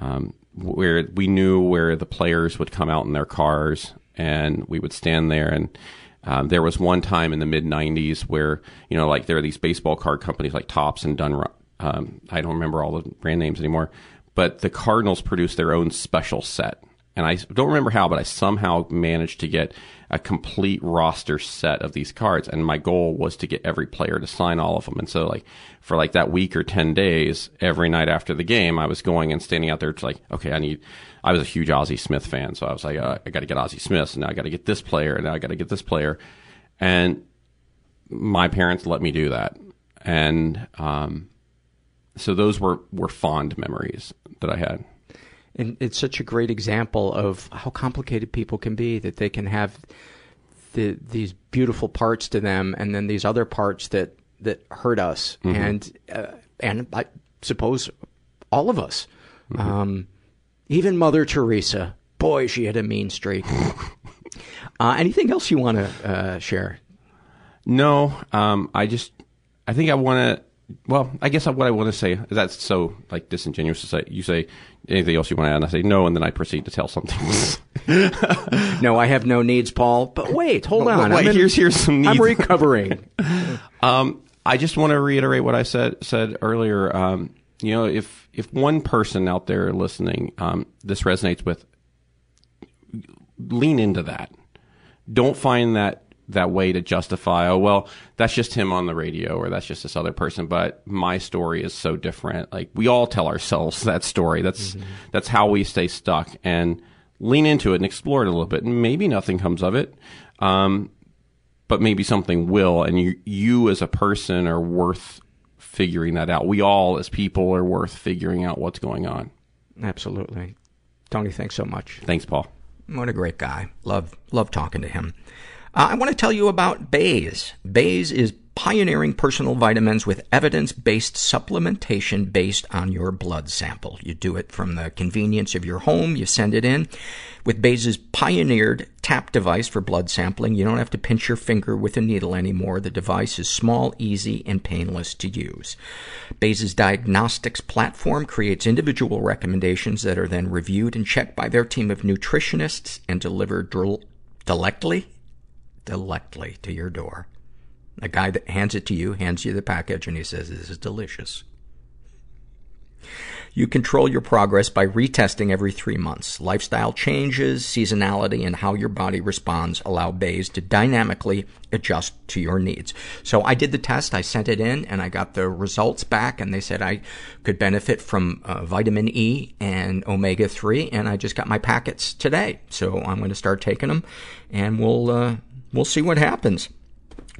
um, where we knew where the players would come out in their cars, and we would stand there. And um, there was one time in the mid '90s where you know, like there are these baseball card companies like Topps and Dunlop. Um, I don't remember all the brand names anymore, but the Cardinals produced their own special set and I don't remember how, but I somehow managed to get a complete roster set of these cards. And my goal was to get every player to sign all of them. And so, like, for like that week or 10 days, every night after the game, I was going and standing out there to like, okay, I need, I was a huge Ozzie Smith fan. So I was like, uh, I got to get Ozzie Smith. And now I got to get this player. And now I got to get this player. And my parents let me do that. And, um, so those were, were fond memories that I had. And it's such a great example of how complicated people can be that they can have the, these beautiful parts to them and then these other parts that, that hurt us. Mm-hmm. And, uh, and I suppose all of us. Mm-hmm. Um, even Mother Teresa. Boy, she had a mean streak. uh, anything else you want to uh, share? No, um, I just, I think I want to well, I guess what I want to say that's so like disingenuous to say. You say anything else you want to add, and I say no, and then I proceed to tell something. no, I have no needs, Paul. But wait, hold on. Wait, in, here's here's some needs. I'm recovering. um, I just want to reiterate what I said said earlier. Um, you know, if if one person out there listening, um, this resonates with, lean into that. Don't find that that way to justify, oh, well, that's just him on the radio or that's just this other person. But my story is so different. Like we all tell ourselves that story. That's, mm-hmm. that's how we stay stuck and lean into it and explore it a little bit. And maybe nothing comes of it. Um, but maybe something will. And you, you as a person are worth figuring that out. We all as people are worth figuring out what's going on. Absolutely. Tony, thanks so much. Thanks, Paul. What a great guy. Love, love talking to him. Uh, I want to tell you about Baze. Baze is pioneering personal vitamins with evidence-based supplementation based on your blood sample. You do it from the convenience of your home. You send it in. With Baze' pioneered tap device for blood sampling, you don't have to pinch your finger with a needle anymore. The device is small, easy, and painless to use. Baze' diagnostics platform creates individual recommendations that are then reviewed and checked by their team of nutritionists and delivered directly delectly to your door. A guy that hands it to you, hands you the package, and he says, this is delicious. You control your progress by retesting every three months. Lifestyle changes, seasonality, and how your body responds allow Baze to dynamically adjust to your needs. So I did the test, I sent it in, and I got the results back, and they said I could benefit from uh, vitamin E and omega-3, and I just got my packets today. So I'm going to start taking them, and we'll, uh, we'll see what happens.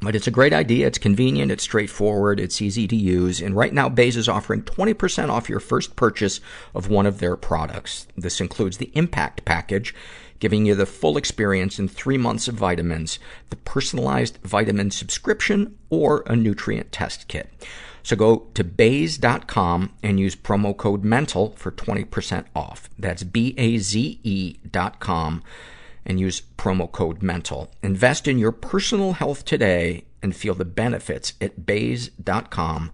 But it's a great idea. It's convenient. It's straightforward. It's easy to use. And right now, Baze is offering 20% off your first purchase of one of their products. This includes the Impact Package, giving you the full experience in three months of vitamins, the personalized vitamin subscription, or a nutrient test kit. So go to Baze.com and use promo code MENTAL for 20% off. That's B-A-Z-E dot com and use promo code MENTAL. Invest in your personal health today and feel the benefits at Baze.com,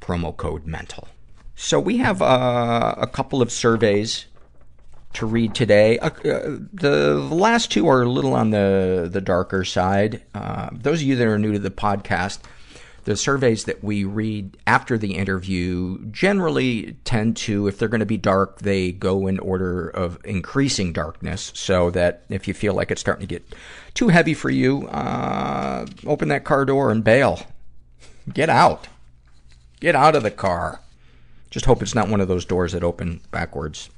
promo code MENTAL. So we have uh, a couple of surveys to read today. Uh, uh, the last two are a little on the, the darker side. Uh, those of you that are new to the podcast, the surveys that we read after the interview generally tend to, if they're going to be dark, they go in order of increasing darkness so that if you feel like it's starting to get too heavy for you, uh, open that car door and bail. Get out. Get out of the car. Just hope it's not one of those doors that open backwards.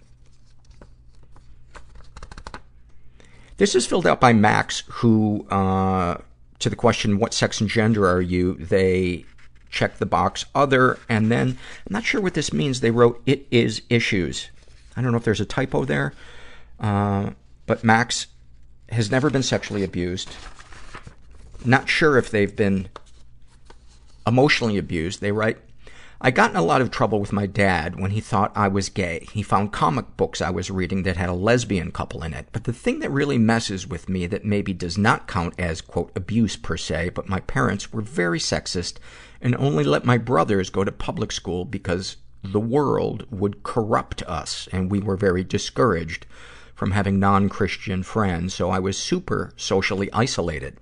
This is filled out by Max, who, uh, to the question, what sex and gender are you? They check the box other, and then, I'm not sure what this means, they wrote, it is issues. I don't know if there's a typo there, uh, but Max has never been sexually abused. Not sure if they've been emotionally abused. They write, I got in a lot of trouble with my dad when he thought I was gay. He found comic books I was reading that had a lesbian couple in it. But the thing that really messes with me that maybe does not count as, quote, abuse per se, but my parents were very sexist and only let my brothers go to public school because the world would corrupt us and we were very discouraged from having non-Christian friends, so I was super socially isolated.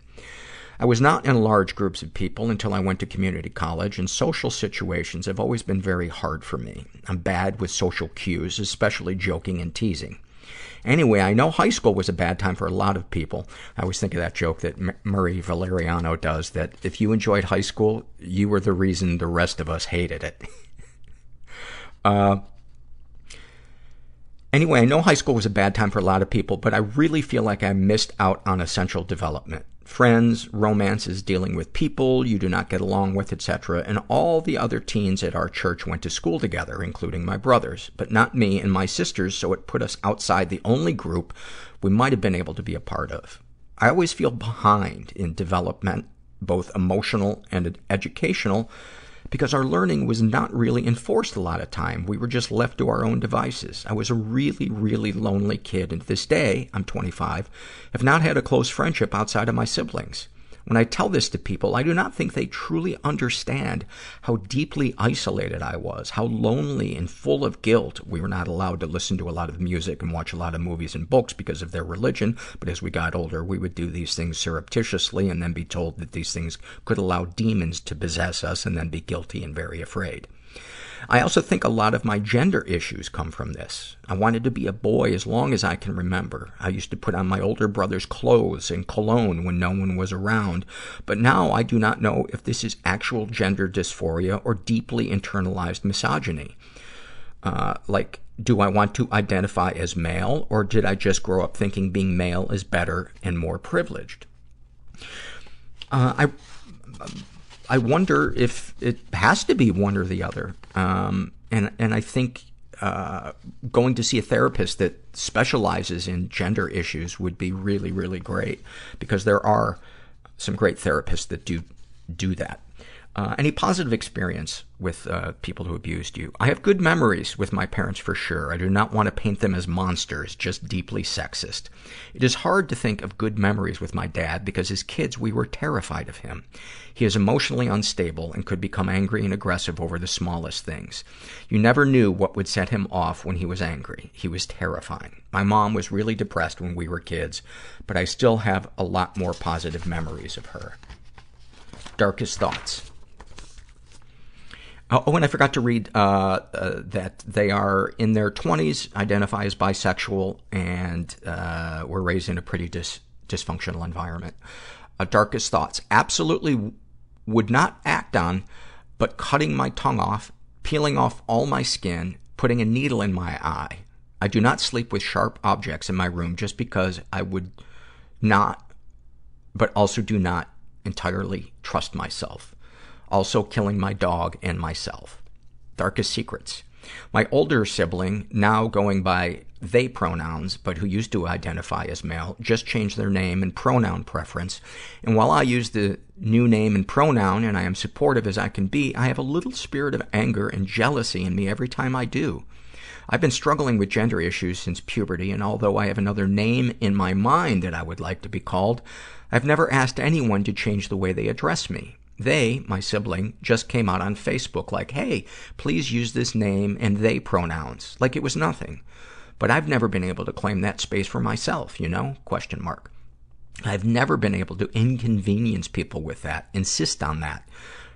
I was not in large groups of people until I went to community college, and social situations have always been very hard for me. I'm bad with social cues, especially joking and teasing. Anyway, I know high school was a bad time for a lot of people. I always think of that joke that Murray Valeriano does, that if you enjoyed high school, you were the reason the rest of us hated it. uh, Anyway, I know high school was a bad time for a lot of people, but I really feel like I missed out on essential development. Friends, romances, dealing with people you do not get along with, etc. And all the other teens at our church went to school together, including my brothers, but not me and my sisters, so it put us outside the only group we might have been able to be a part of. I always feel behind in development, both emotional and educational, because our learning was not really enforced a lot of time. We were just left to our own devices. I was a really, really lonely kid, and to this day, I'm 25, have not had a close friendship outside of my siblings. When I tell this to people, I do not think they truly understand how deeply isolated I was, how lonely and full of guilt. We were not allowed to listen to a lot of music and watch a lot of movies and books because of their religion, but as we got older, we would do these things surreptitiously and then be told that these things could allow demons to possess us and then be guilty and very afraid. I also think a lot of my gender issues come from this. I wanted to be a boy as long as I can remember. I used to put on my older brother's clothes and cologne when no one was around. But now I do not know if this is actual gender dysphoria or deeply internalized misogyny. Uh, like, do I want to identify as male or did I just grow up thinking being male is better and more privileged? Uh, I, I wonder if it has to be one or the other. Um, and, and I think, uh, going to see a therapist that specializes in gender issues would be really, really great because there are some great therapists that do, do that. Uh, any positive experience with uh, people who abused you? I have good memories with my parents for sure. I do not want to paint them as monsters, just deeply sexist. It is hard to think of good memories with my dad because as kids we were terrified of him. He is emotionally unstable and could become angry and aggressive over the smallest things. You never knew what would set him off when he was angry. He was terrifying. My mom was really depressed when we were kids, but I still have a lot more positive memories of her. Darkest thoughts. Oh, and I forgot to read uh, uh, that they are in their 20s, identify as bisexual, and uh, were raised in a pretty dis- dysfunctional environment. Uh, darkest thoughts. Absolutely would not act on, but cutting my tongue off, peeling off all my skin, putting a needle in my eye. I do not sleep with sharp objects in my room just because I would not but also do not entirely trust myself. Also killing my dog and myself. Darkest secrets. My older sibling, now going by they pronouns, but who used to identify as male, just changed their name and pronoun preference. And while I use the new name and pronoun and I am supportive as I can be, I have a little spirit of anger and jealousy in me every time I do. I've been struggling with gender issues since puberty, and although I have another name in my mind that I would like to be called, I've never asked anyone to change the way they address me. They, my sibling, just came out on Facebook like, hey, please use this name and they pronouns, like it was nothing. But I've never been able to claim that space for myself, you know? Question mark. I've never been able to inconvenience people with that, insist on that.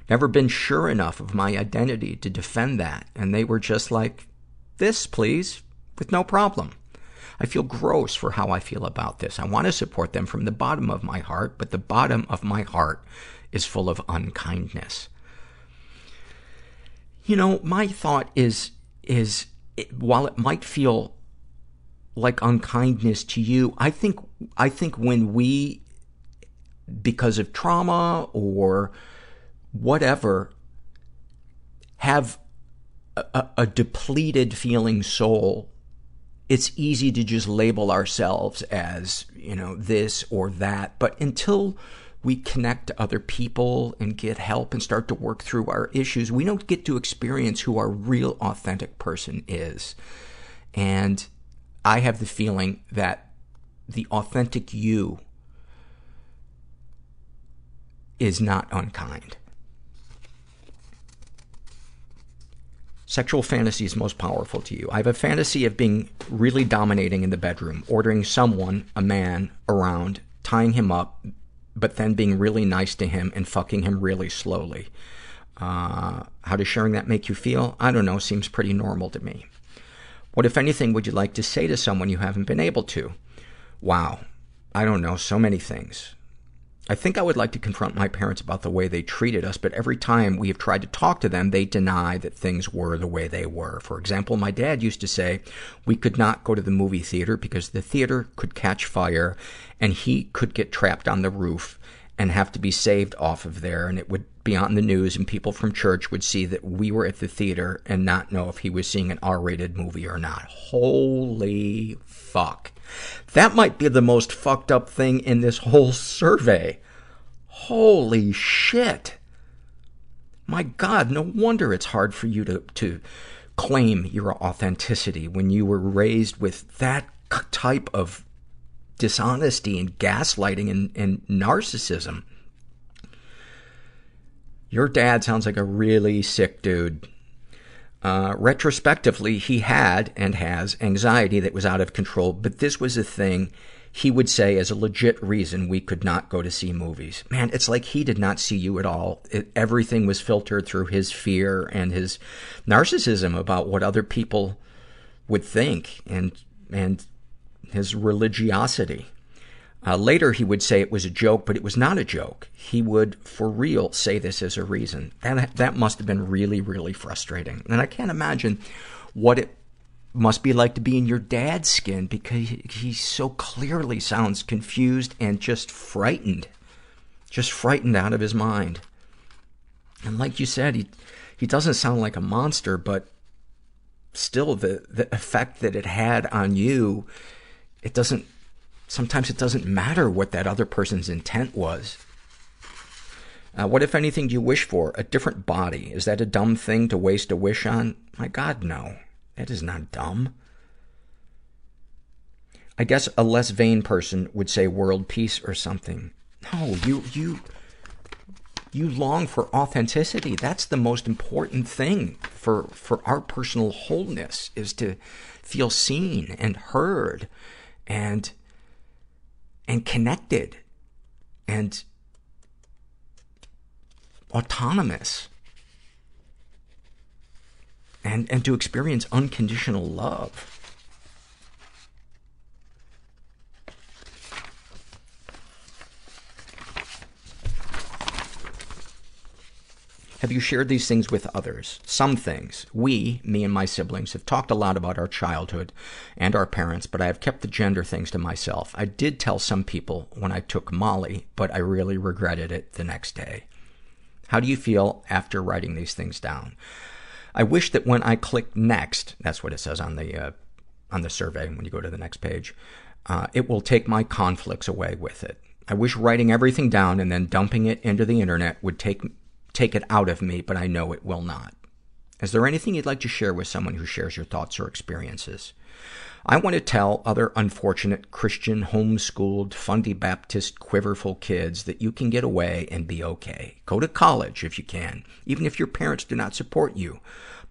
Never been sure enough of my identity to defend that. And they were just like, this, please, with no problem. I feel gross for how I feel about this. I want to support them from the bottom of my heart, but the bottom of my heart is full of unkindness. You know, my thought is, is it, while it might feel like unkindness to you, I think, I think when we, because of trauma or whatever, have a, a depleted feeling soul, it's easy to just label ourselves as, you know, this or that. But until we connect to other people and get help and start to work through our issues, we don't get to experience who our real authentic person is. And I have the feeling that the authentic you is not unkind. Sexual fantasies most powerful to you. I have a fantasy of being really dominating in the bedroom, ordering someone, a man, around, tying him up, but then being really nice to him and fucking him really slowly. Uh, how does sharing that make you feel? I don't know. Seems pretty normal to me. What, if anything, would you like to say to someone you haven't been able to? Wow. I don't know. So many things. I think I would like to confront my parents about the way they treated us, but every time we have tried to talk to them, they deny that things were the way they were. For example, my dad used to say we could not go to the movie theater because the theater could catch fire and he could get trapped on the roof and have to be saved off of there and it would be on the news and people from church would see that we were at the theater and not know if he was seeing an R-rated movie or not. Holy fuck. That might be the most fucked up thing in this whole survey. Holy shit. My God, no wonder it's hard for you to, to claim your authenticity when you were raised with that type of dishonesty and gaslighting and, and narcissism. Your dad sounds like a really sick dude. Uh, retrospectively, he had and has anxiety that was out of control, but this was a thing he would say as a legit reason we could not go to see movies. Man, it's like he did not see you at all. It, everything was filtered through his fear and his narcissism about what other people would think and, and his religiosity. Uh, later he would say it was a joke, but it was not a joke. He would, for real, say this as a reason. That, that must have been really, really frustrating. And I can't imagine what it must be like to be in your dad's skin because he so clearly sounds confused and just frightened. Just frightened out of his mind. And like you said, he, he doesn't sound like a monster, but still the, the effect that it had on you, it doesn't, sometimes it doesn't matter what that other person's intent was. Uh, what, if anything, do you wish for? A different body. Is that a dumb thing to waste a wish on? My God, no. That is not dumb. I guess a less vain person would say world peace or something. No, you, you, you long for authenticity. That's the most important thing for, for our personal wholeness is to feel seen and heard and, and connected and autonomous and, and to experience unconditional love. Have you shared these things with others? Some things. We, me and my siblings, have talked a lot about our childhood and our parents, but I have kept the gender things to myself. I did tell some people when I took Molly, but I really regretted it the next day. How do you feel after writing these things down? I wish that when I click next, that's what it says on the, uh, on the survey when you go to the next page, uh, it will take my conflicts away with it. I wish writing everything down and then dumping it into the internet would take take it out of me, but I know it will not. Is there anything you'd like to share with someone who shares your thoughts or experiences? I want to tell other unfortunate Christian, homeschooled, fundy Baptist, quiverful kids that you can get away and be okay. Go to college if you can, even if your parents do not support you.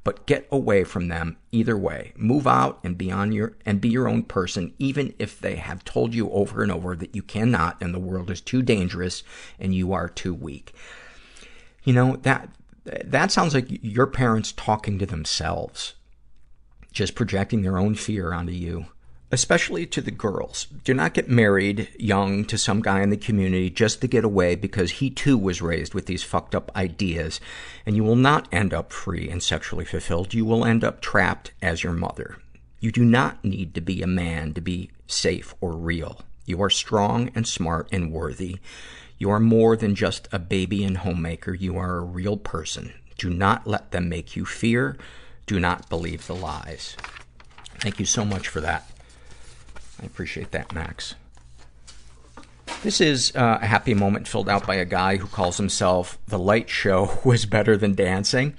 But get away from them either way. Move out and be on your, and be your own person, even if they have told you over and over that you cannot and the world is too dangerous and you are too weak. You know, that, that sounds like your parents talking to themselves. Just projecting their own fear onto you. Especially to the girls. Do not get married young to some guy in the community just to get away because he too was raised with these fucked up ideas. And you will not end up free and sexually fulfilled. You will end up trapped as your mother. You do not need to be a man to be safe or real. You are strong and smart and worthy. You are more than just a baby and homemaker. You are a real person. Do not let them make you fear. Do not believe the lies. Thank you so much for that. I appreciate that, Max. This is uh, a happy moment filled out by a guy who calls himself The Light Show Was Better Than Dancing.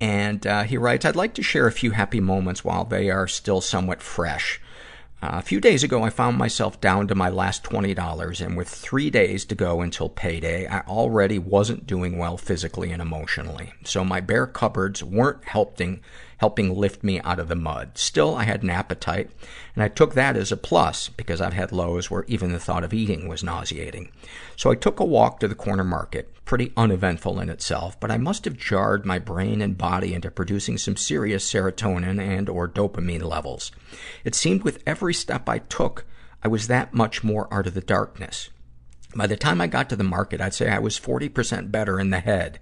And uh, he writes, I'd like to share a few happy moments while they are still somewhat fresh. Uh, a few days ago, I found myself down to my last $20, and with three days to go until payday, I already wasn't doing well physically and emotionally. So my bare cupboards weren't helping, helping lift me out of the mud. Still, I had an appetite, and I took that as a plus, because I've had lows where even the thought of eating was nauseating. So I took a walk to the corner market, pretty uneventful in itself, but I must have jarred my brain and body into producing some serious serotonin and or dopamine levels. It seemed with every step I took, I was that much more out of the darkness. By the time I got to the market, I'd say I was 40% better in the head.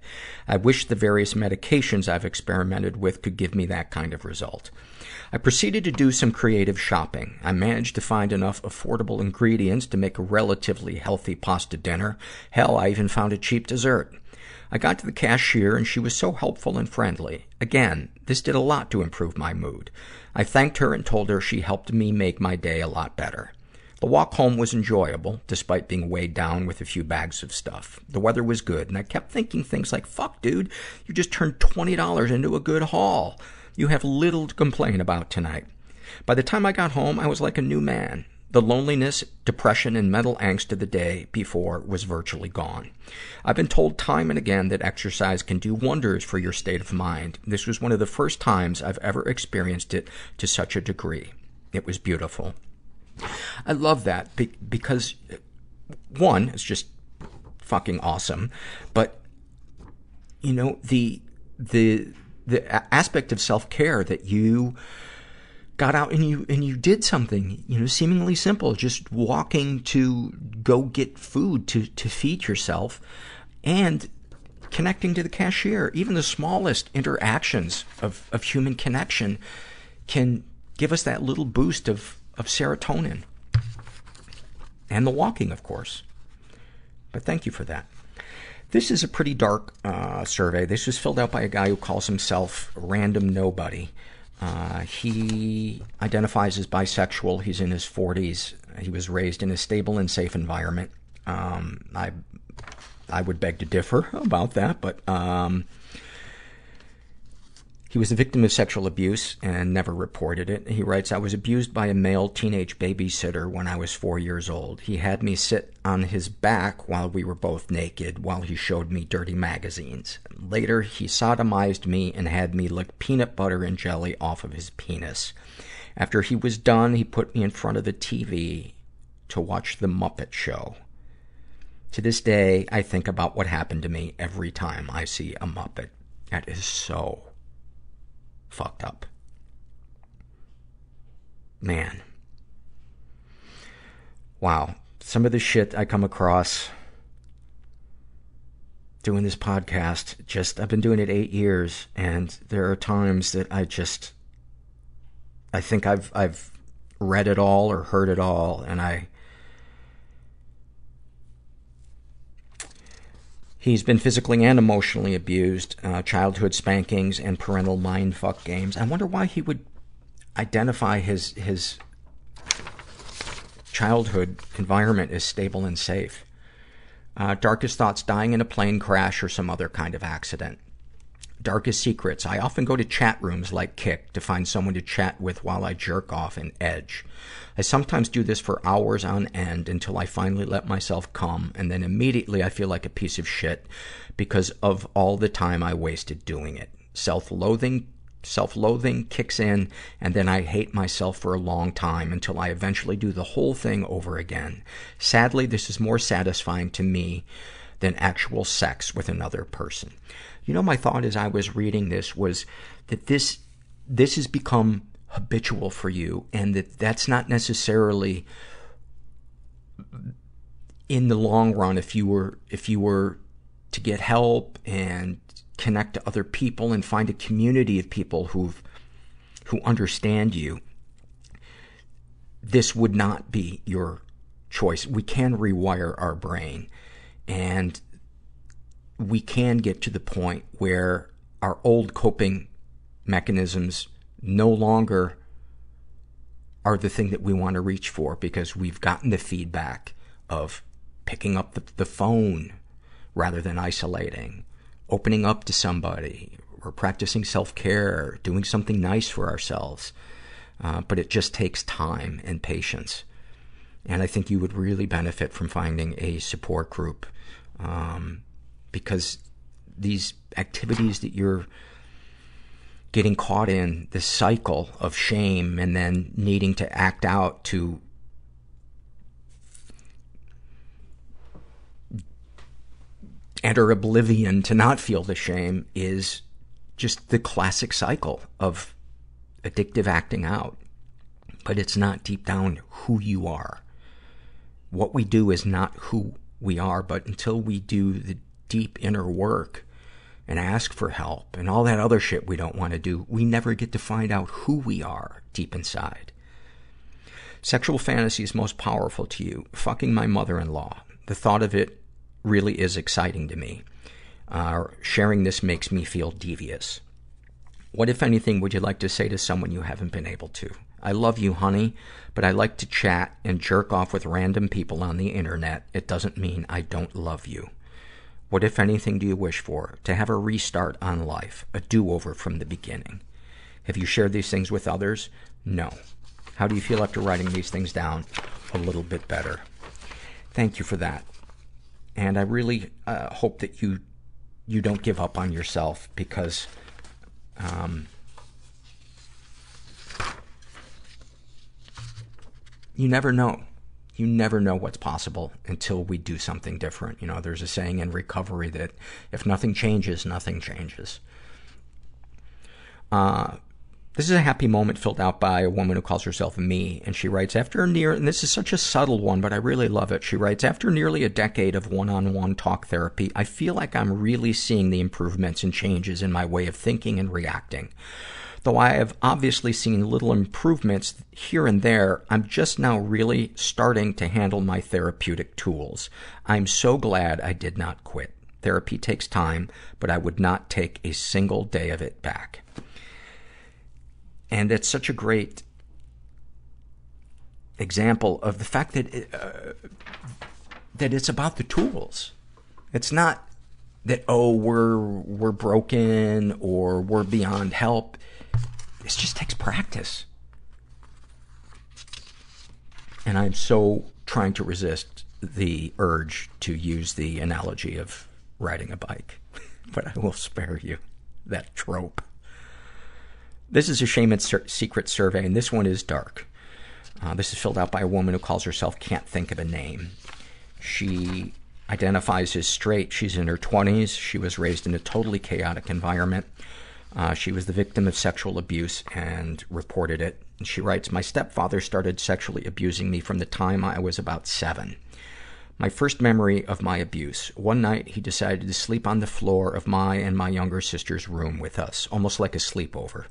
I wish the various medications I've experimented with could give me that kind of result. I proceeded to do some creative shopping. I managed to find enough affordable ingredients to make a relatively healthy pasta dinner. Hell, I even found a cheap dessert. I got to the cashier and she was so helpful and friendly. Again, this did a lot to improve my mood. I thanked her and told her she helped me make my day a lot better. The walk home was enjoyable, despite being weighed down with a few bags of stuff. The weather was good, and I kept thinking things like, fuck, dude, you just turned $20 into a good haul. You have little to complain about tonight. By the time I got home, I was like a new man. The loneliness, depression, and mental angst of the day before was virtually gone. I've been told time and again that exercise can do wonders for your state of mind. This was one of the first times I've ever experienced it to such a degree. It was beautiful. I love that be- because, one, it's just fucking awesome, but, you know, the, the, the aspect of self-care that you got out and you, and you did something, you know, seemingly simple, just walking to go get food to, to feed yourself and connecting to the cashier. Even the smallest interactions of, of human connection can give us that little boost of, of serotonin. And the walking, of course. But thank you for that. This is a pretty dark uh, survey. This was filled out by a guy who calls himself Random Nobody. Uh, he identifies as bisexual. He's in his 40s. He was raised in a stable and safe environment. Um, I, I would beg to differ about that, but um, he was a victim of sexual abuse and never reported it. He writes, I was abused by a male teenage babysitter when I was four years old. He had me sit on his back while we were both naked while he showed me dirty magazines. Later, he sodomized me and had me lick peanut butter and jelly off of his penis. After he was done, he put me in front of the TV to watch The Muppet Show. To this day, I think about what happened to me every time I see a Muppet. That is so fucked up. Man. Wow. Some of the shit I come across doing this podcast. Just, I've been doing it eight years, and there are times that I just, I think I've, I've read it all or heard it all, and I, He's been physically and emotionally abused, uh, childhood spankings and parental mindfuck games. I wonder why he would identify his, his childhood environment as stable and safe. Uh, darkest thoughts, dying in a plane crash or some other kind of accident. Darkest secrets. I often go to chat rooms like Kik to find someone to chat with while I jerk off and edge. I sometimes do this for hours on end until I finally let myself come, and then immediately I feel like a piece of shit because of all the time I wasted doing it. Self-loathing self-loathing kicks in, and then I hate myself for a long time until I eventually do the whole thing over again. Sadly, this is more satisfying to me than actual sex with another person. You know, my thought as I was reading this was that this, this has become habitual for you and that that's not necessarily in the long run if you were, if you were to get help and connect to other people and find a community of people who've, who understand you, this would not be your choice. We can rewire our brain and we can get to the point where our old coping mechanisms no longer are the thing that we want to reach for because we've gotten the feedback of picking up the, the phone rather than isolating, opening up to somebody, or practicing self-care, doing something nice for ourselves. Uh, but it just takes time and patience. And I think you would really benefit from finding a support group, um, because these activities that you're getting caught in, this cycle of shame and then needing to act out to enter oblivion to not feel the shame is just the classic cycle of addictive acting out. But it's not deep down who you are. What we do is not who we are, but until we do the deep inner work and ask for help and all that other shit we don't want to do, we never get to find out who we are deep inside. Sexual fantasies most powerful to you. Fucking my mother-in-law. The thought of it really is exciting to me. Uh, sharing this makes me feel devious. What, if anything, would you like to say to someone you haven't been able to? I love you, honey, but I like to chat and jerk off with random people on the internet. It doesn't mean I don't love you. What, if anything, do you wish for? To have a restart on life, a do-over from the beginning. Have you shared these things with others? No. How do you feel after writing these things down? A little bit better. Thank you for that. And I really uh, hope that you you don't give up on yourself because um, you never know. You never know what's possible until we do something different. You know, there's a saying in recovery that if nothing changes, nothing changes. Uh, this is a happy moment filled out by a woman who calls herself me, and she writes, after near, and this is such a subtle one, but I really love it. She writes, after nearly a decade of one-on-one talk therapy, I feel like I'm really seeing the improvements and changes in my way of thinking and reacting. Though I have obviously seen little improvements here and there, I'm just now really starting to handle my therapeutic tools. I'm so glad I did not quit. Therapy takes time, but I would not take a single day of it back. And it's such a great example of the fact that, it, uh, that it's about the tools. It's not that, oh, we're, we're broken or we're beyond help. This just takes practice. And I'm so trying to resist the urge to use the analogy of riding a bike. but I will spare you that trope. This is a shame and Ser- secret survey, and this one is dark. Uh, this is filled out by a woman who calls herself Can't Think of a Name. She identifies as straight. She's in her 20s. She was raised in a totally chaotic environment. Uh, she was the victim of sexual abuse and reported it. And she writes, My stepfather started sexually abusing me from the time I was about seven. My first memory of my abuse. One night, he decided to sleep on the floor of my and my younger sister's room with us, almost like a sleepover.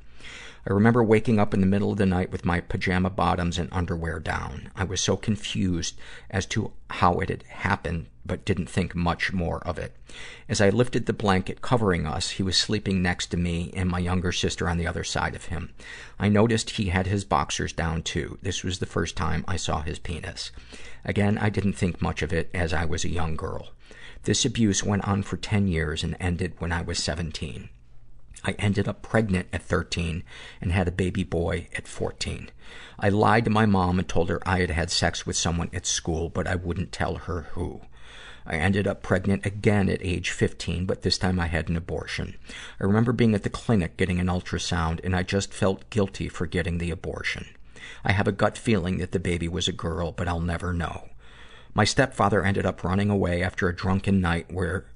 I remember waking up in the middle of the night with my pajama bottoms and underwear down. I was so confused as to how it had happened, but didn't think much more of it. As I lifted the blanket covering us, he was sleeping next to me and my younger sister on the other side of him. I noticed he had his boxers down too. This was the first time I saw his penis. Again, I didn't think much of it as I was a young girl. This abuse went on for 10 years and ended when I was 17. I ended up pregnant at 13 and had a baby boy at 14. I lied to my mom and told her I had had sex with someone at school, but I wouldn't tell her who. I ended up pregnant again at age 15, but this time I had an abortion. I remember being at the clinic getting an ultrasound, and I just felt guilty for getting the abortion. I have a gut feeling that the baby was a girl, but I'll never know. My stepfather ended up running away after a drunken night where,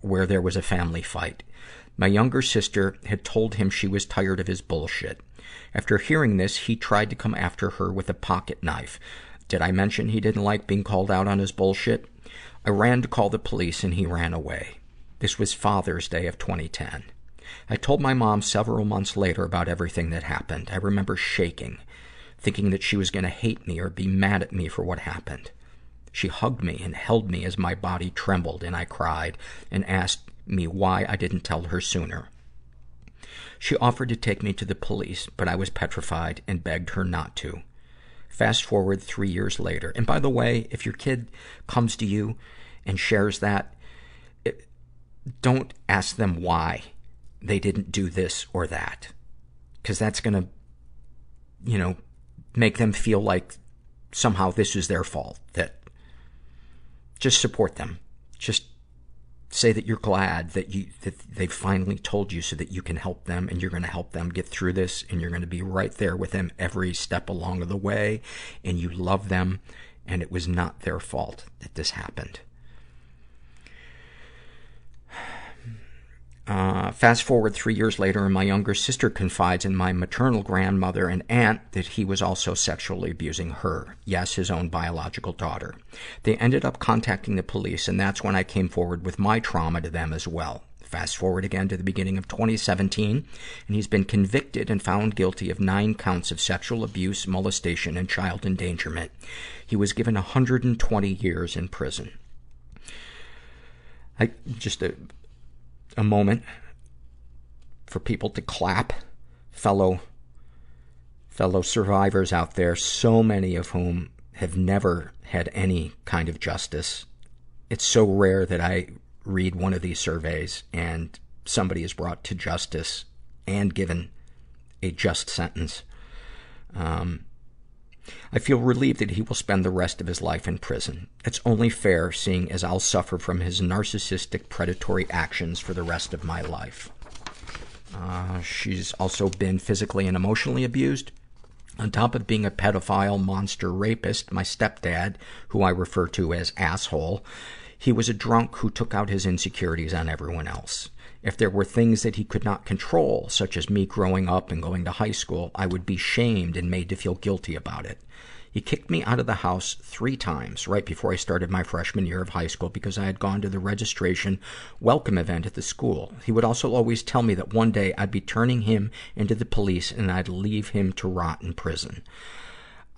where there was a family fight. My younger sister had told him she was tired of his bullshit. After hearing this, he tried to come after her with a pocket knife. Did I mention he didn't like being called out on his bullshit? I ran to call the police and he ran away. This was Father's Day of 2010. I told my mom several months later about everything that happened. I remember shaking, thinking that she was going to hate me or be mad at me for what happened. She hugged me and held me as my body trembled and I cried and asked me why I didn't tell her sooner. She offered to take me to the police, but I was petrified and begged her not to. Fast forward three years later. And by the way, if your kid comes to you and shares that, it, don't ask them why they didn't do this or that. Cause that's gonna, you know, make them feel like somehow this is their fault. That just support them. Just say that you're glad that you that they finally told you so that you can help them and you're going to help them get through this and you're going to be right there with them every step along the way and you love them and it was not their fault that this happened. Uh, fast forward three years later, and my younger sister confides in my maternal grandmother and aunt that he was also sexually abusing her. Yes, his own biological daughter. They ended up contacting the police, and that's when I came forward with my trauma to them as well. Fast forward again to the beginning of 2017, and he's been convicted and found guilty of nine counts of sexual abuse, molestation, and child endangerment. He was given 120 years in prison. I just a a moment for people to clap, fellow, fellow survivors out there, so many of whom have never had any kind of justice. It's so rare that I read one of these surveys and somebody is brought to justice and given a just sentence. Um, I feel relieved that he will spend the rest of his life in prison. It's only fair, seeing as I'll suffer from his narcissistic, predatory actions for the rest of my life. Uh, she's also been physically and emotionally abused. On top of being a pedophile, monster rapist, my stepdad, who I refer to as asshole, he was a drunk who took out his insecurities on everyone else. If there were things that he could not control, such as me growing up and going to high school, I would be shamed and made to feel guilty about it. He kicked me out of the house three times right before I started my freshman year of high school because I had gone to the registration welcome event at the school. He would also always tell me that one day I'd be turning him into the police and I'd leave him to rot in prison.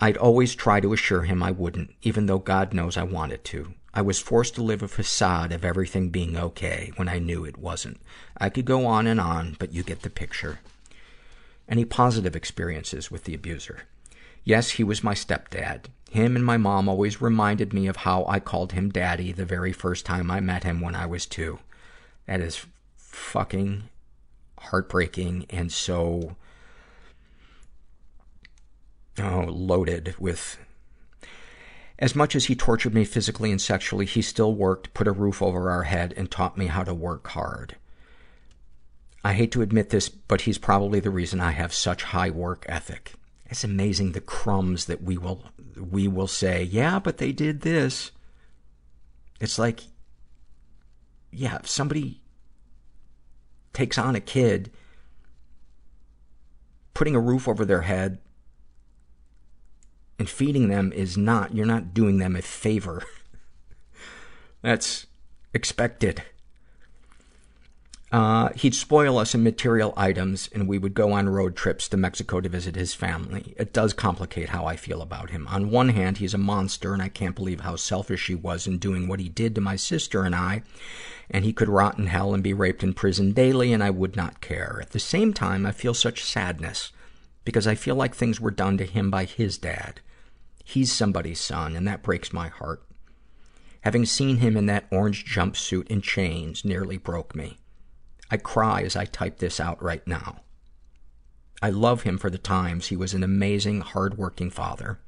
I'd always try to assure him I wouldn't, even though God knows I wanted to. I was forced to live a facade of everything being okay when I knew it wasn't. I could go on and on, but you get the picture. Any positive experiences with the abuser? Yes, he was my stepdad. Him and my mom always reminded me of how I called him daddy the very first time I met him when I was two. That is fucking heartbreaking and so oh, loaded with as much as he tortured me physically and sexually, he still worked, put a roof over our head, and taught me how to work hard. I hate to admit this, but he's probably the reason I have such high work ethic. It's amazing the crumbs that we will, we will say, yeah, but they did this. It's like, yeah, if somebody takes on a kid, putting a roof over their head, and feeding them is not, you're not doing them a favor. That's expected. Uh, he'd spoil us in material items, and we would go on road trips to Mexico to visit his family. It does complicate how I feel about him. On one hand, he's a monster, and I can't believe how selfish he was in doing what he did to my sister and I, and he could rot in hell and be raped in prison daily, and I would not care. At the same time, I feel such sadness, because I feel like things were done to him by his dad. He's somebody's son, and that breaks my heart. Having seen him in that orange jumpsuit and chains nearly broke me. I cry as I type this out right now. I love him for the times he was an amazing, hardworking father.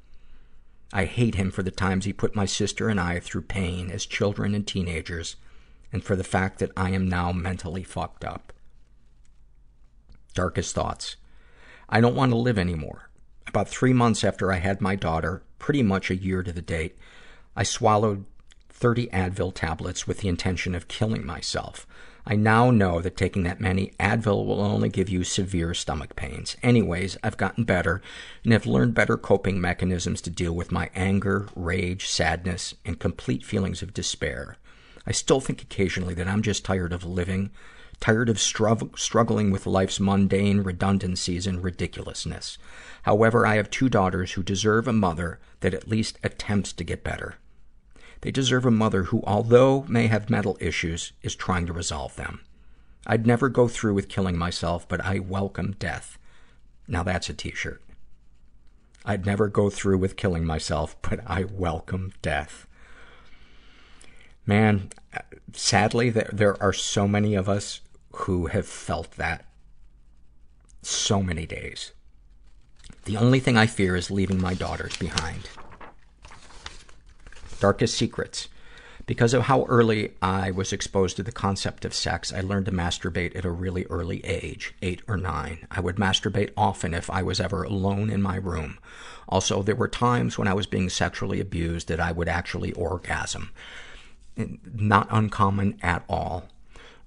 I hate him for the times he put my sister and I through pain as children and teenagers, and for the fact that I am now mentally fucked up. Darkest thoughts. I don't want to live anymore. About three months after I had my daughter, pretty much a year to the date, I swallowed 30 Advil tablets with the intention of killing myself. I now know that taking that many Advil will only give you severe stomach pains. Anyways, I've gotten better and have learned better coping mechanisms to deal with my anger, rage, sadness, and complete feelings of despair. I still think occasionally that I'm just tired of living, tired of strugg- struggling with life's mundane redundancies and ridiculousness. However, I have two daughters who deserve a mother that at least attempts to get better. They deserve a mother who, although may have mental issues, is trying to resolve them. I'd never go through with killing myself, but I welcome death. Now that's a t-shirt. I'd never go through with killing myself, but I welcome death. Man, sadly, there are so many of us who have felt that so many days. The only thing I fear is leaving my daughters behind. Darkest secrets. Because of how early I was exposed to the concept of sex, I learned to masturbate at a really early age, eight or nine. I would masturbate often if I was ever alone in my room. Also, there were times when I was being sexually abused that I would actually orgasm. Not uncommon at all.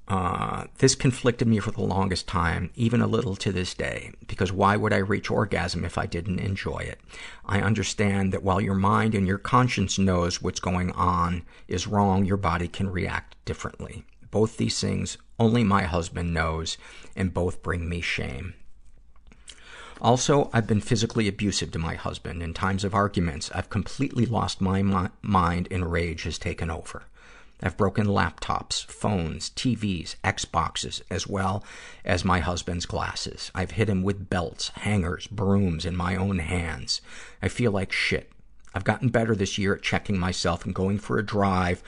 Uh, this conflicted me for the longest time, even a little to this day, because why would I reach orgasm if I didn't enjoy it? I understand that while your mind and your conscience knows what's going on is wrong, your body can react differently. Both these things only my husband knows, and both bring me shame. Also, I've been physically abusive to my husband. In times of arguments, I've completely lost my mi- mind and rage has taken over. I've broken laptops, phones, TVs, Xboxes, as well as my husband's glasses. I've hit him with belts, hangers, brooms in my own hands. I feel like shit. I've gotten better this year at checking myself and going for a drive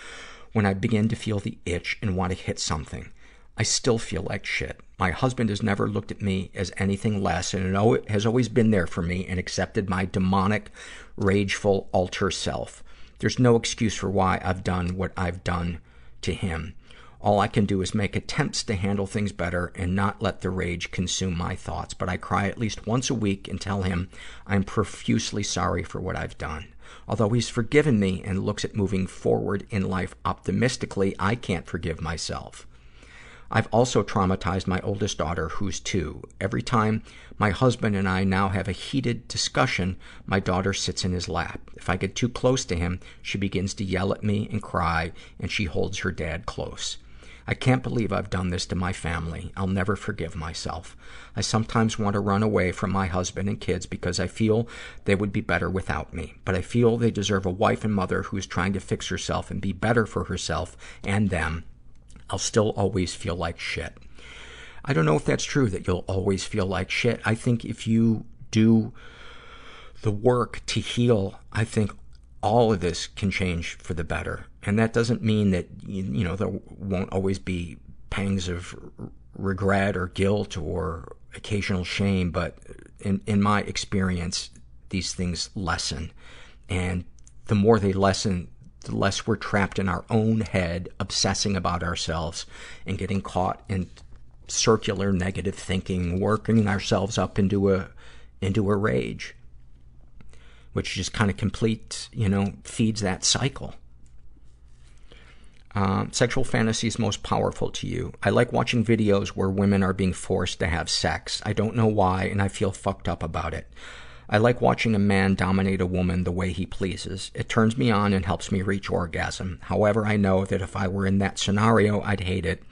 when I begin to feel the itch and want to hit something. I still feel like shit. My husband has never looked at me as anything less and has always been there for me and accepted my demonic, rageful, alter self. There's no excuse for why I've done what I've done to him. All I can do is make attempts to handle things better and not let the rage consume my thoughts. But I cry at least once a week and tell him I'm profusely sorry for what I've done. Although he's forgiven me and looks at moving forward in life optimistically, I can't forgive myself. I've also traumatized my oldest daughter, who's two. Every time my husband and I now have a heated discussion, my daughter sits in his lap. If I get too close to him, she begins to yell at me and cry, and she holds her dad close. I can't believe I've done this to my family. I'll never forgive myself. I sometimes want to run away from my husband and kids because I feel they would be better without me. But I feel they deserve a wife and mother who is trying to fix herself and be better for herself and them I'll still always feel like shit. I don't know if that's true that you'll always feel like shit. I think if you do the work to heal, I think all of this can change for the better. And that doesn't mean that, you, know, there won't always be pangs of regret or guilt or occasional shame, but in, in my experience, these things lessen. And the more they lessen, the less we're trapped in our own head, obsessing about ourselves and getting caught in circular negative thinking, working ourselves up into a, into a rage, which just kind of completes, you know, feeds that cycle. Um, sexual fantasies most powerful to you. I like watching videos where women are being forced to have sex. I don't know why, and I feel fucked up about it. I like watching a man dominate a woman the way he pleases. It turns me on and helps me reach orgasm. However, I know that if I were in that scenario, I'd hate it.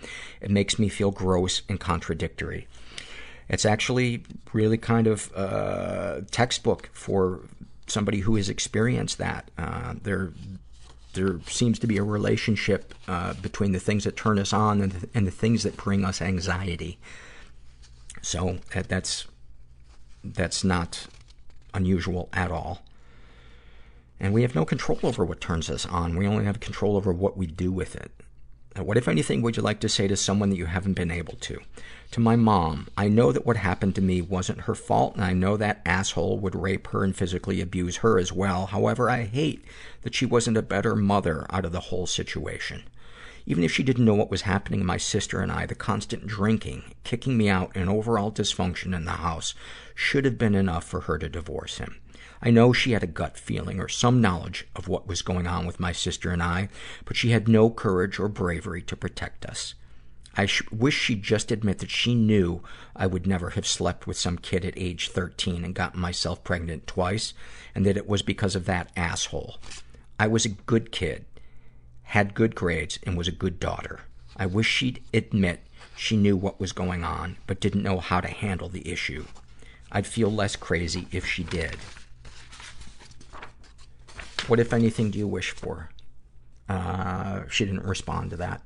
It makes me feel gross and contradictory. It's actually really kind of uh, textbook for somebody who has experienced that. Uh, there, there seems to be a relationship uh, between the things that turn us on and the, and the things that bring us anxiety. So that, that's that's not unusual at all. And we have no control over what turns us on. We only have control over what we do with it. What, if anything, would you like to say to someone that you haven't been able to? To my mom, I know that what happened to me wasn't her fault, and I know that asshole would rape her and physically abuse her as well. However, I hate that she wasn't a better mother out of the whole situation. Even if she didn't know what was happening my sister and I, the constant drinking, kicking me out, and overall dysfunction in the house should have been enough for her to divorce him. I know she had a gut feeling or some knowledge of what was going on with my sister and I, but she had no courage or bravery to protect us. I sh- wish she'd just admit that she knew I would never have slept with some kid at age 13 and gotten myself pregnant twice, and that it was because of that asshole. I was a good kid, had good grades, and was a good daughter. I wish she'd admit she knew what was going on, but didn't know how to handle the issue. I'd feel less crazy if she did. What, if anything, do you wish for? Uh, she didn't respond to that.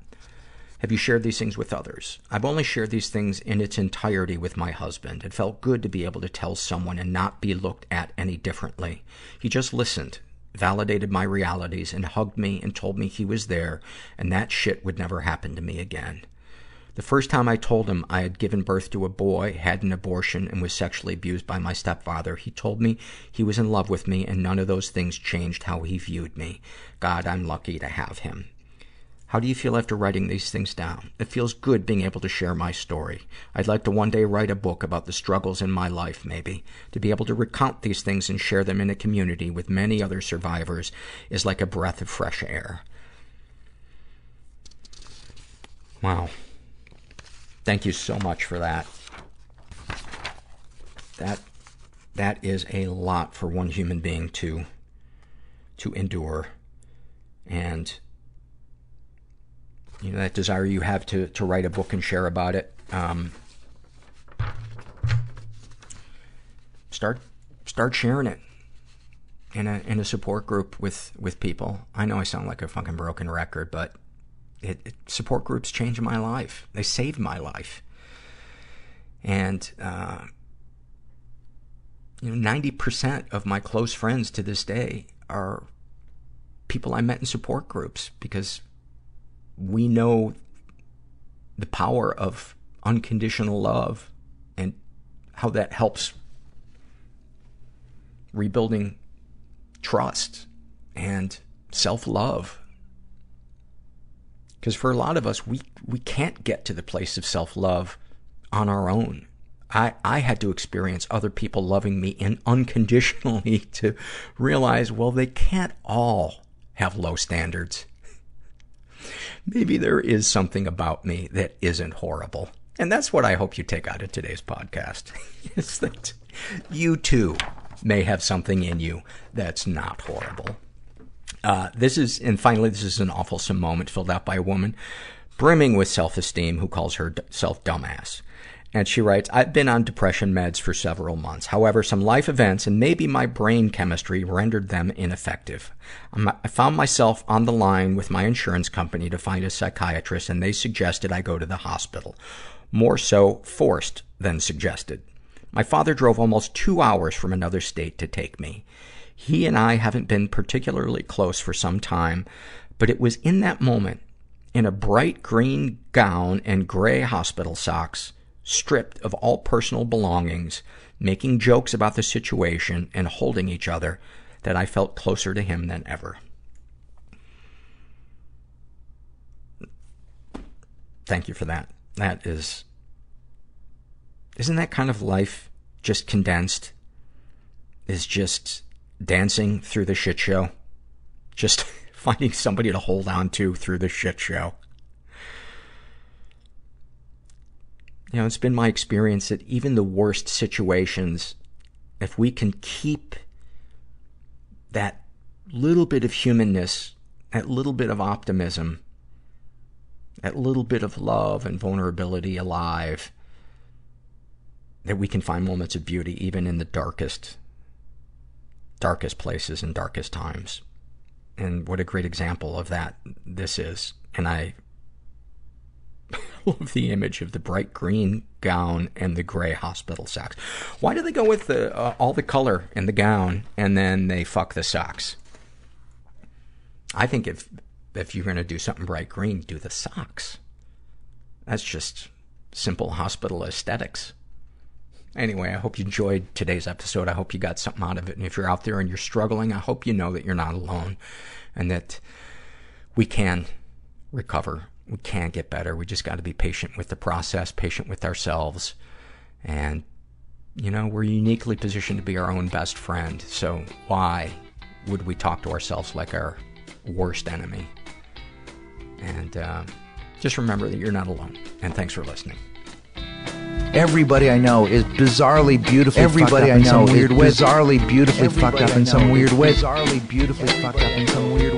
Have you shared these things with others? I've only shared these things in its entirety with my husband. It felt good to be able to tell someone and not be looked at any differently. He just listened, validated my realities, and hugged me and told me he was there and that shit would never happen to me again. The first time I told him I had given birth to a boy, had an abortion, and was sexually abused by my stepfather, he told me he was in love with me and none of those things changed how he viewed me. God, I'm lucky to have him. How do you feel after writing these things down? It feels good being able to share my story. I'd like to one day write a book about the struggles in my life, maybe. To be able to recount these things and share them in a community with many other survivors is like a breath of fresh air. Wow. Thank you so much for that. That, that is a lot for one human being to, to endure. And, you know, that desire you have to, to write a book and share about it. Um, start, start sharing it in a, in a support group with, with people. I know I sound like a fucking broken record, but it, it, support groups changed my life. They saved my life. And, uh, you know, 90% of my close friends to this day are people I met in support groups because we know the power of unconditional love and how that helps rebuilding trust and self-love because for a lot of us, we, we can't get to the place of self-love on our own. I, I had to experience other people loving me in unconditionally to realize, well, they can't all have low standards. Maybe there is something about me that isn't horrible. And that's what I hope you take out of today's podcast, is that you too may have something in you that's not horrible. Uh, this is, and finally, this is an awful moment filled out by a woman brimming with self-esteem who calls herself dumbass. And she writes, I've been on depression meds for several months. However, some life events and maybe my brain chemistry rendered them ineffective. I found myself on the line with my insurance company to find a psychiatrist and they suggested I go to the hospital. More so forced than suggested. My father drove almost two hours from another state to take me. He and I haven't been particularly close for some time, but it was in that moment, in a bright green gown and gray hospital socks, stripped of all personal belongings, making jokes about the situation and holding each other, that I felt closer to him than ever. Thank you for that. That is, isn't that kind of life just condensed? Is just dancing through the shit show. Just finding somebody to hold on to through the shit show. You know, it's been my experience that even the worst situations if we can keep that little bit of humanness, that little bit of optimism, that little bit of love and vulnerability alive, that we can find moments of beauty even in the darkest, darkest places and darkest times. And what a great example of that this is. And I love the image of the bright green gown and the gray hospital socks. Why do they go with the, uh, all the color in the gown and then they fuck the socks? I think if if you're going to do something bright green, do the socks. That's just simple hospital aesthetics. Anyway, I hope you enjoyed today's episode. I hope you got something out of it. And if you're out there and you're struggling, I hope you know that you're not alone and that we can recover. We can get better. We just got to be patient with the process, patient with ourselves. And, you know, we're uniquely positioned to be our own best friend. So why would we talk to ourselves like our worst enemy? And uh, just remember that you're not alone. And thanks for listening. Everybody I know is bizarrely beautifully Everybody fucked up I in some know weird is way. bizarrely beautifully Everybody fucked up in some weird way. Bizarrely beautifully fucked up in some weird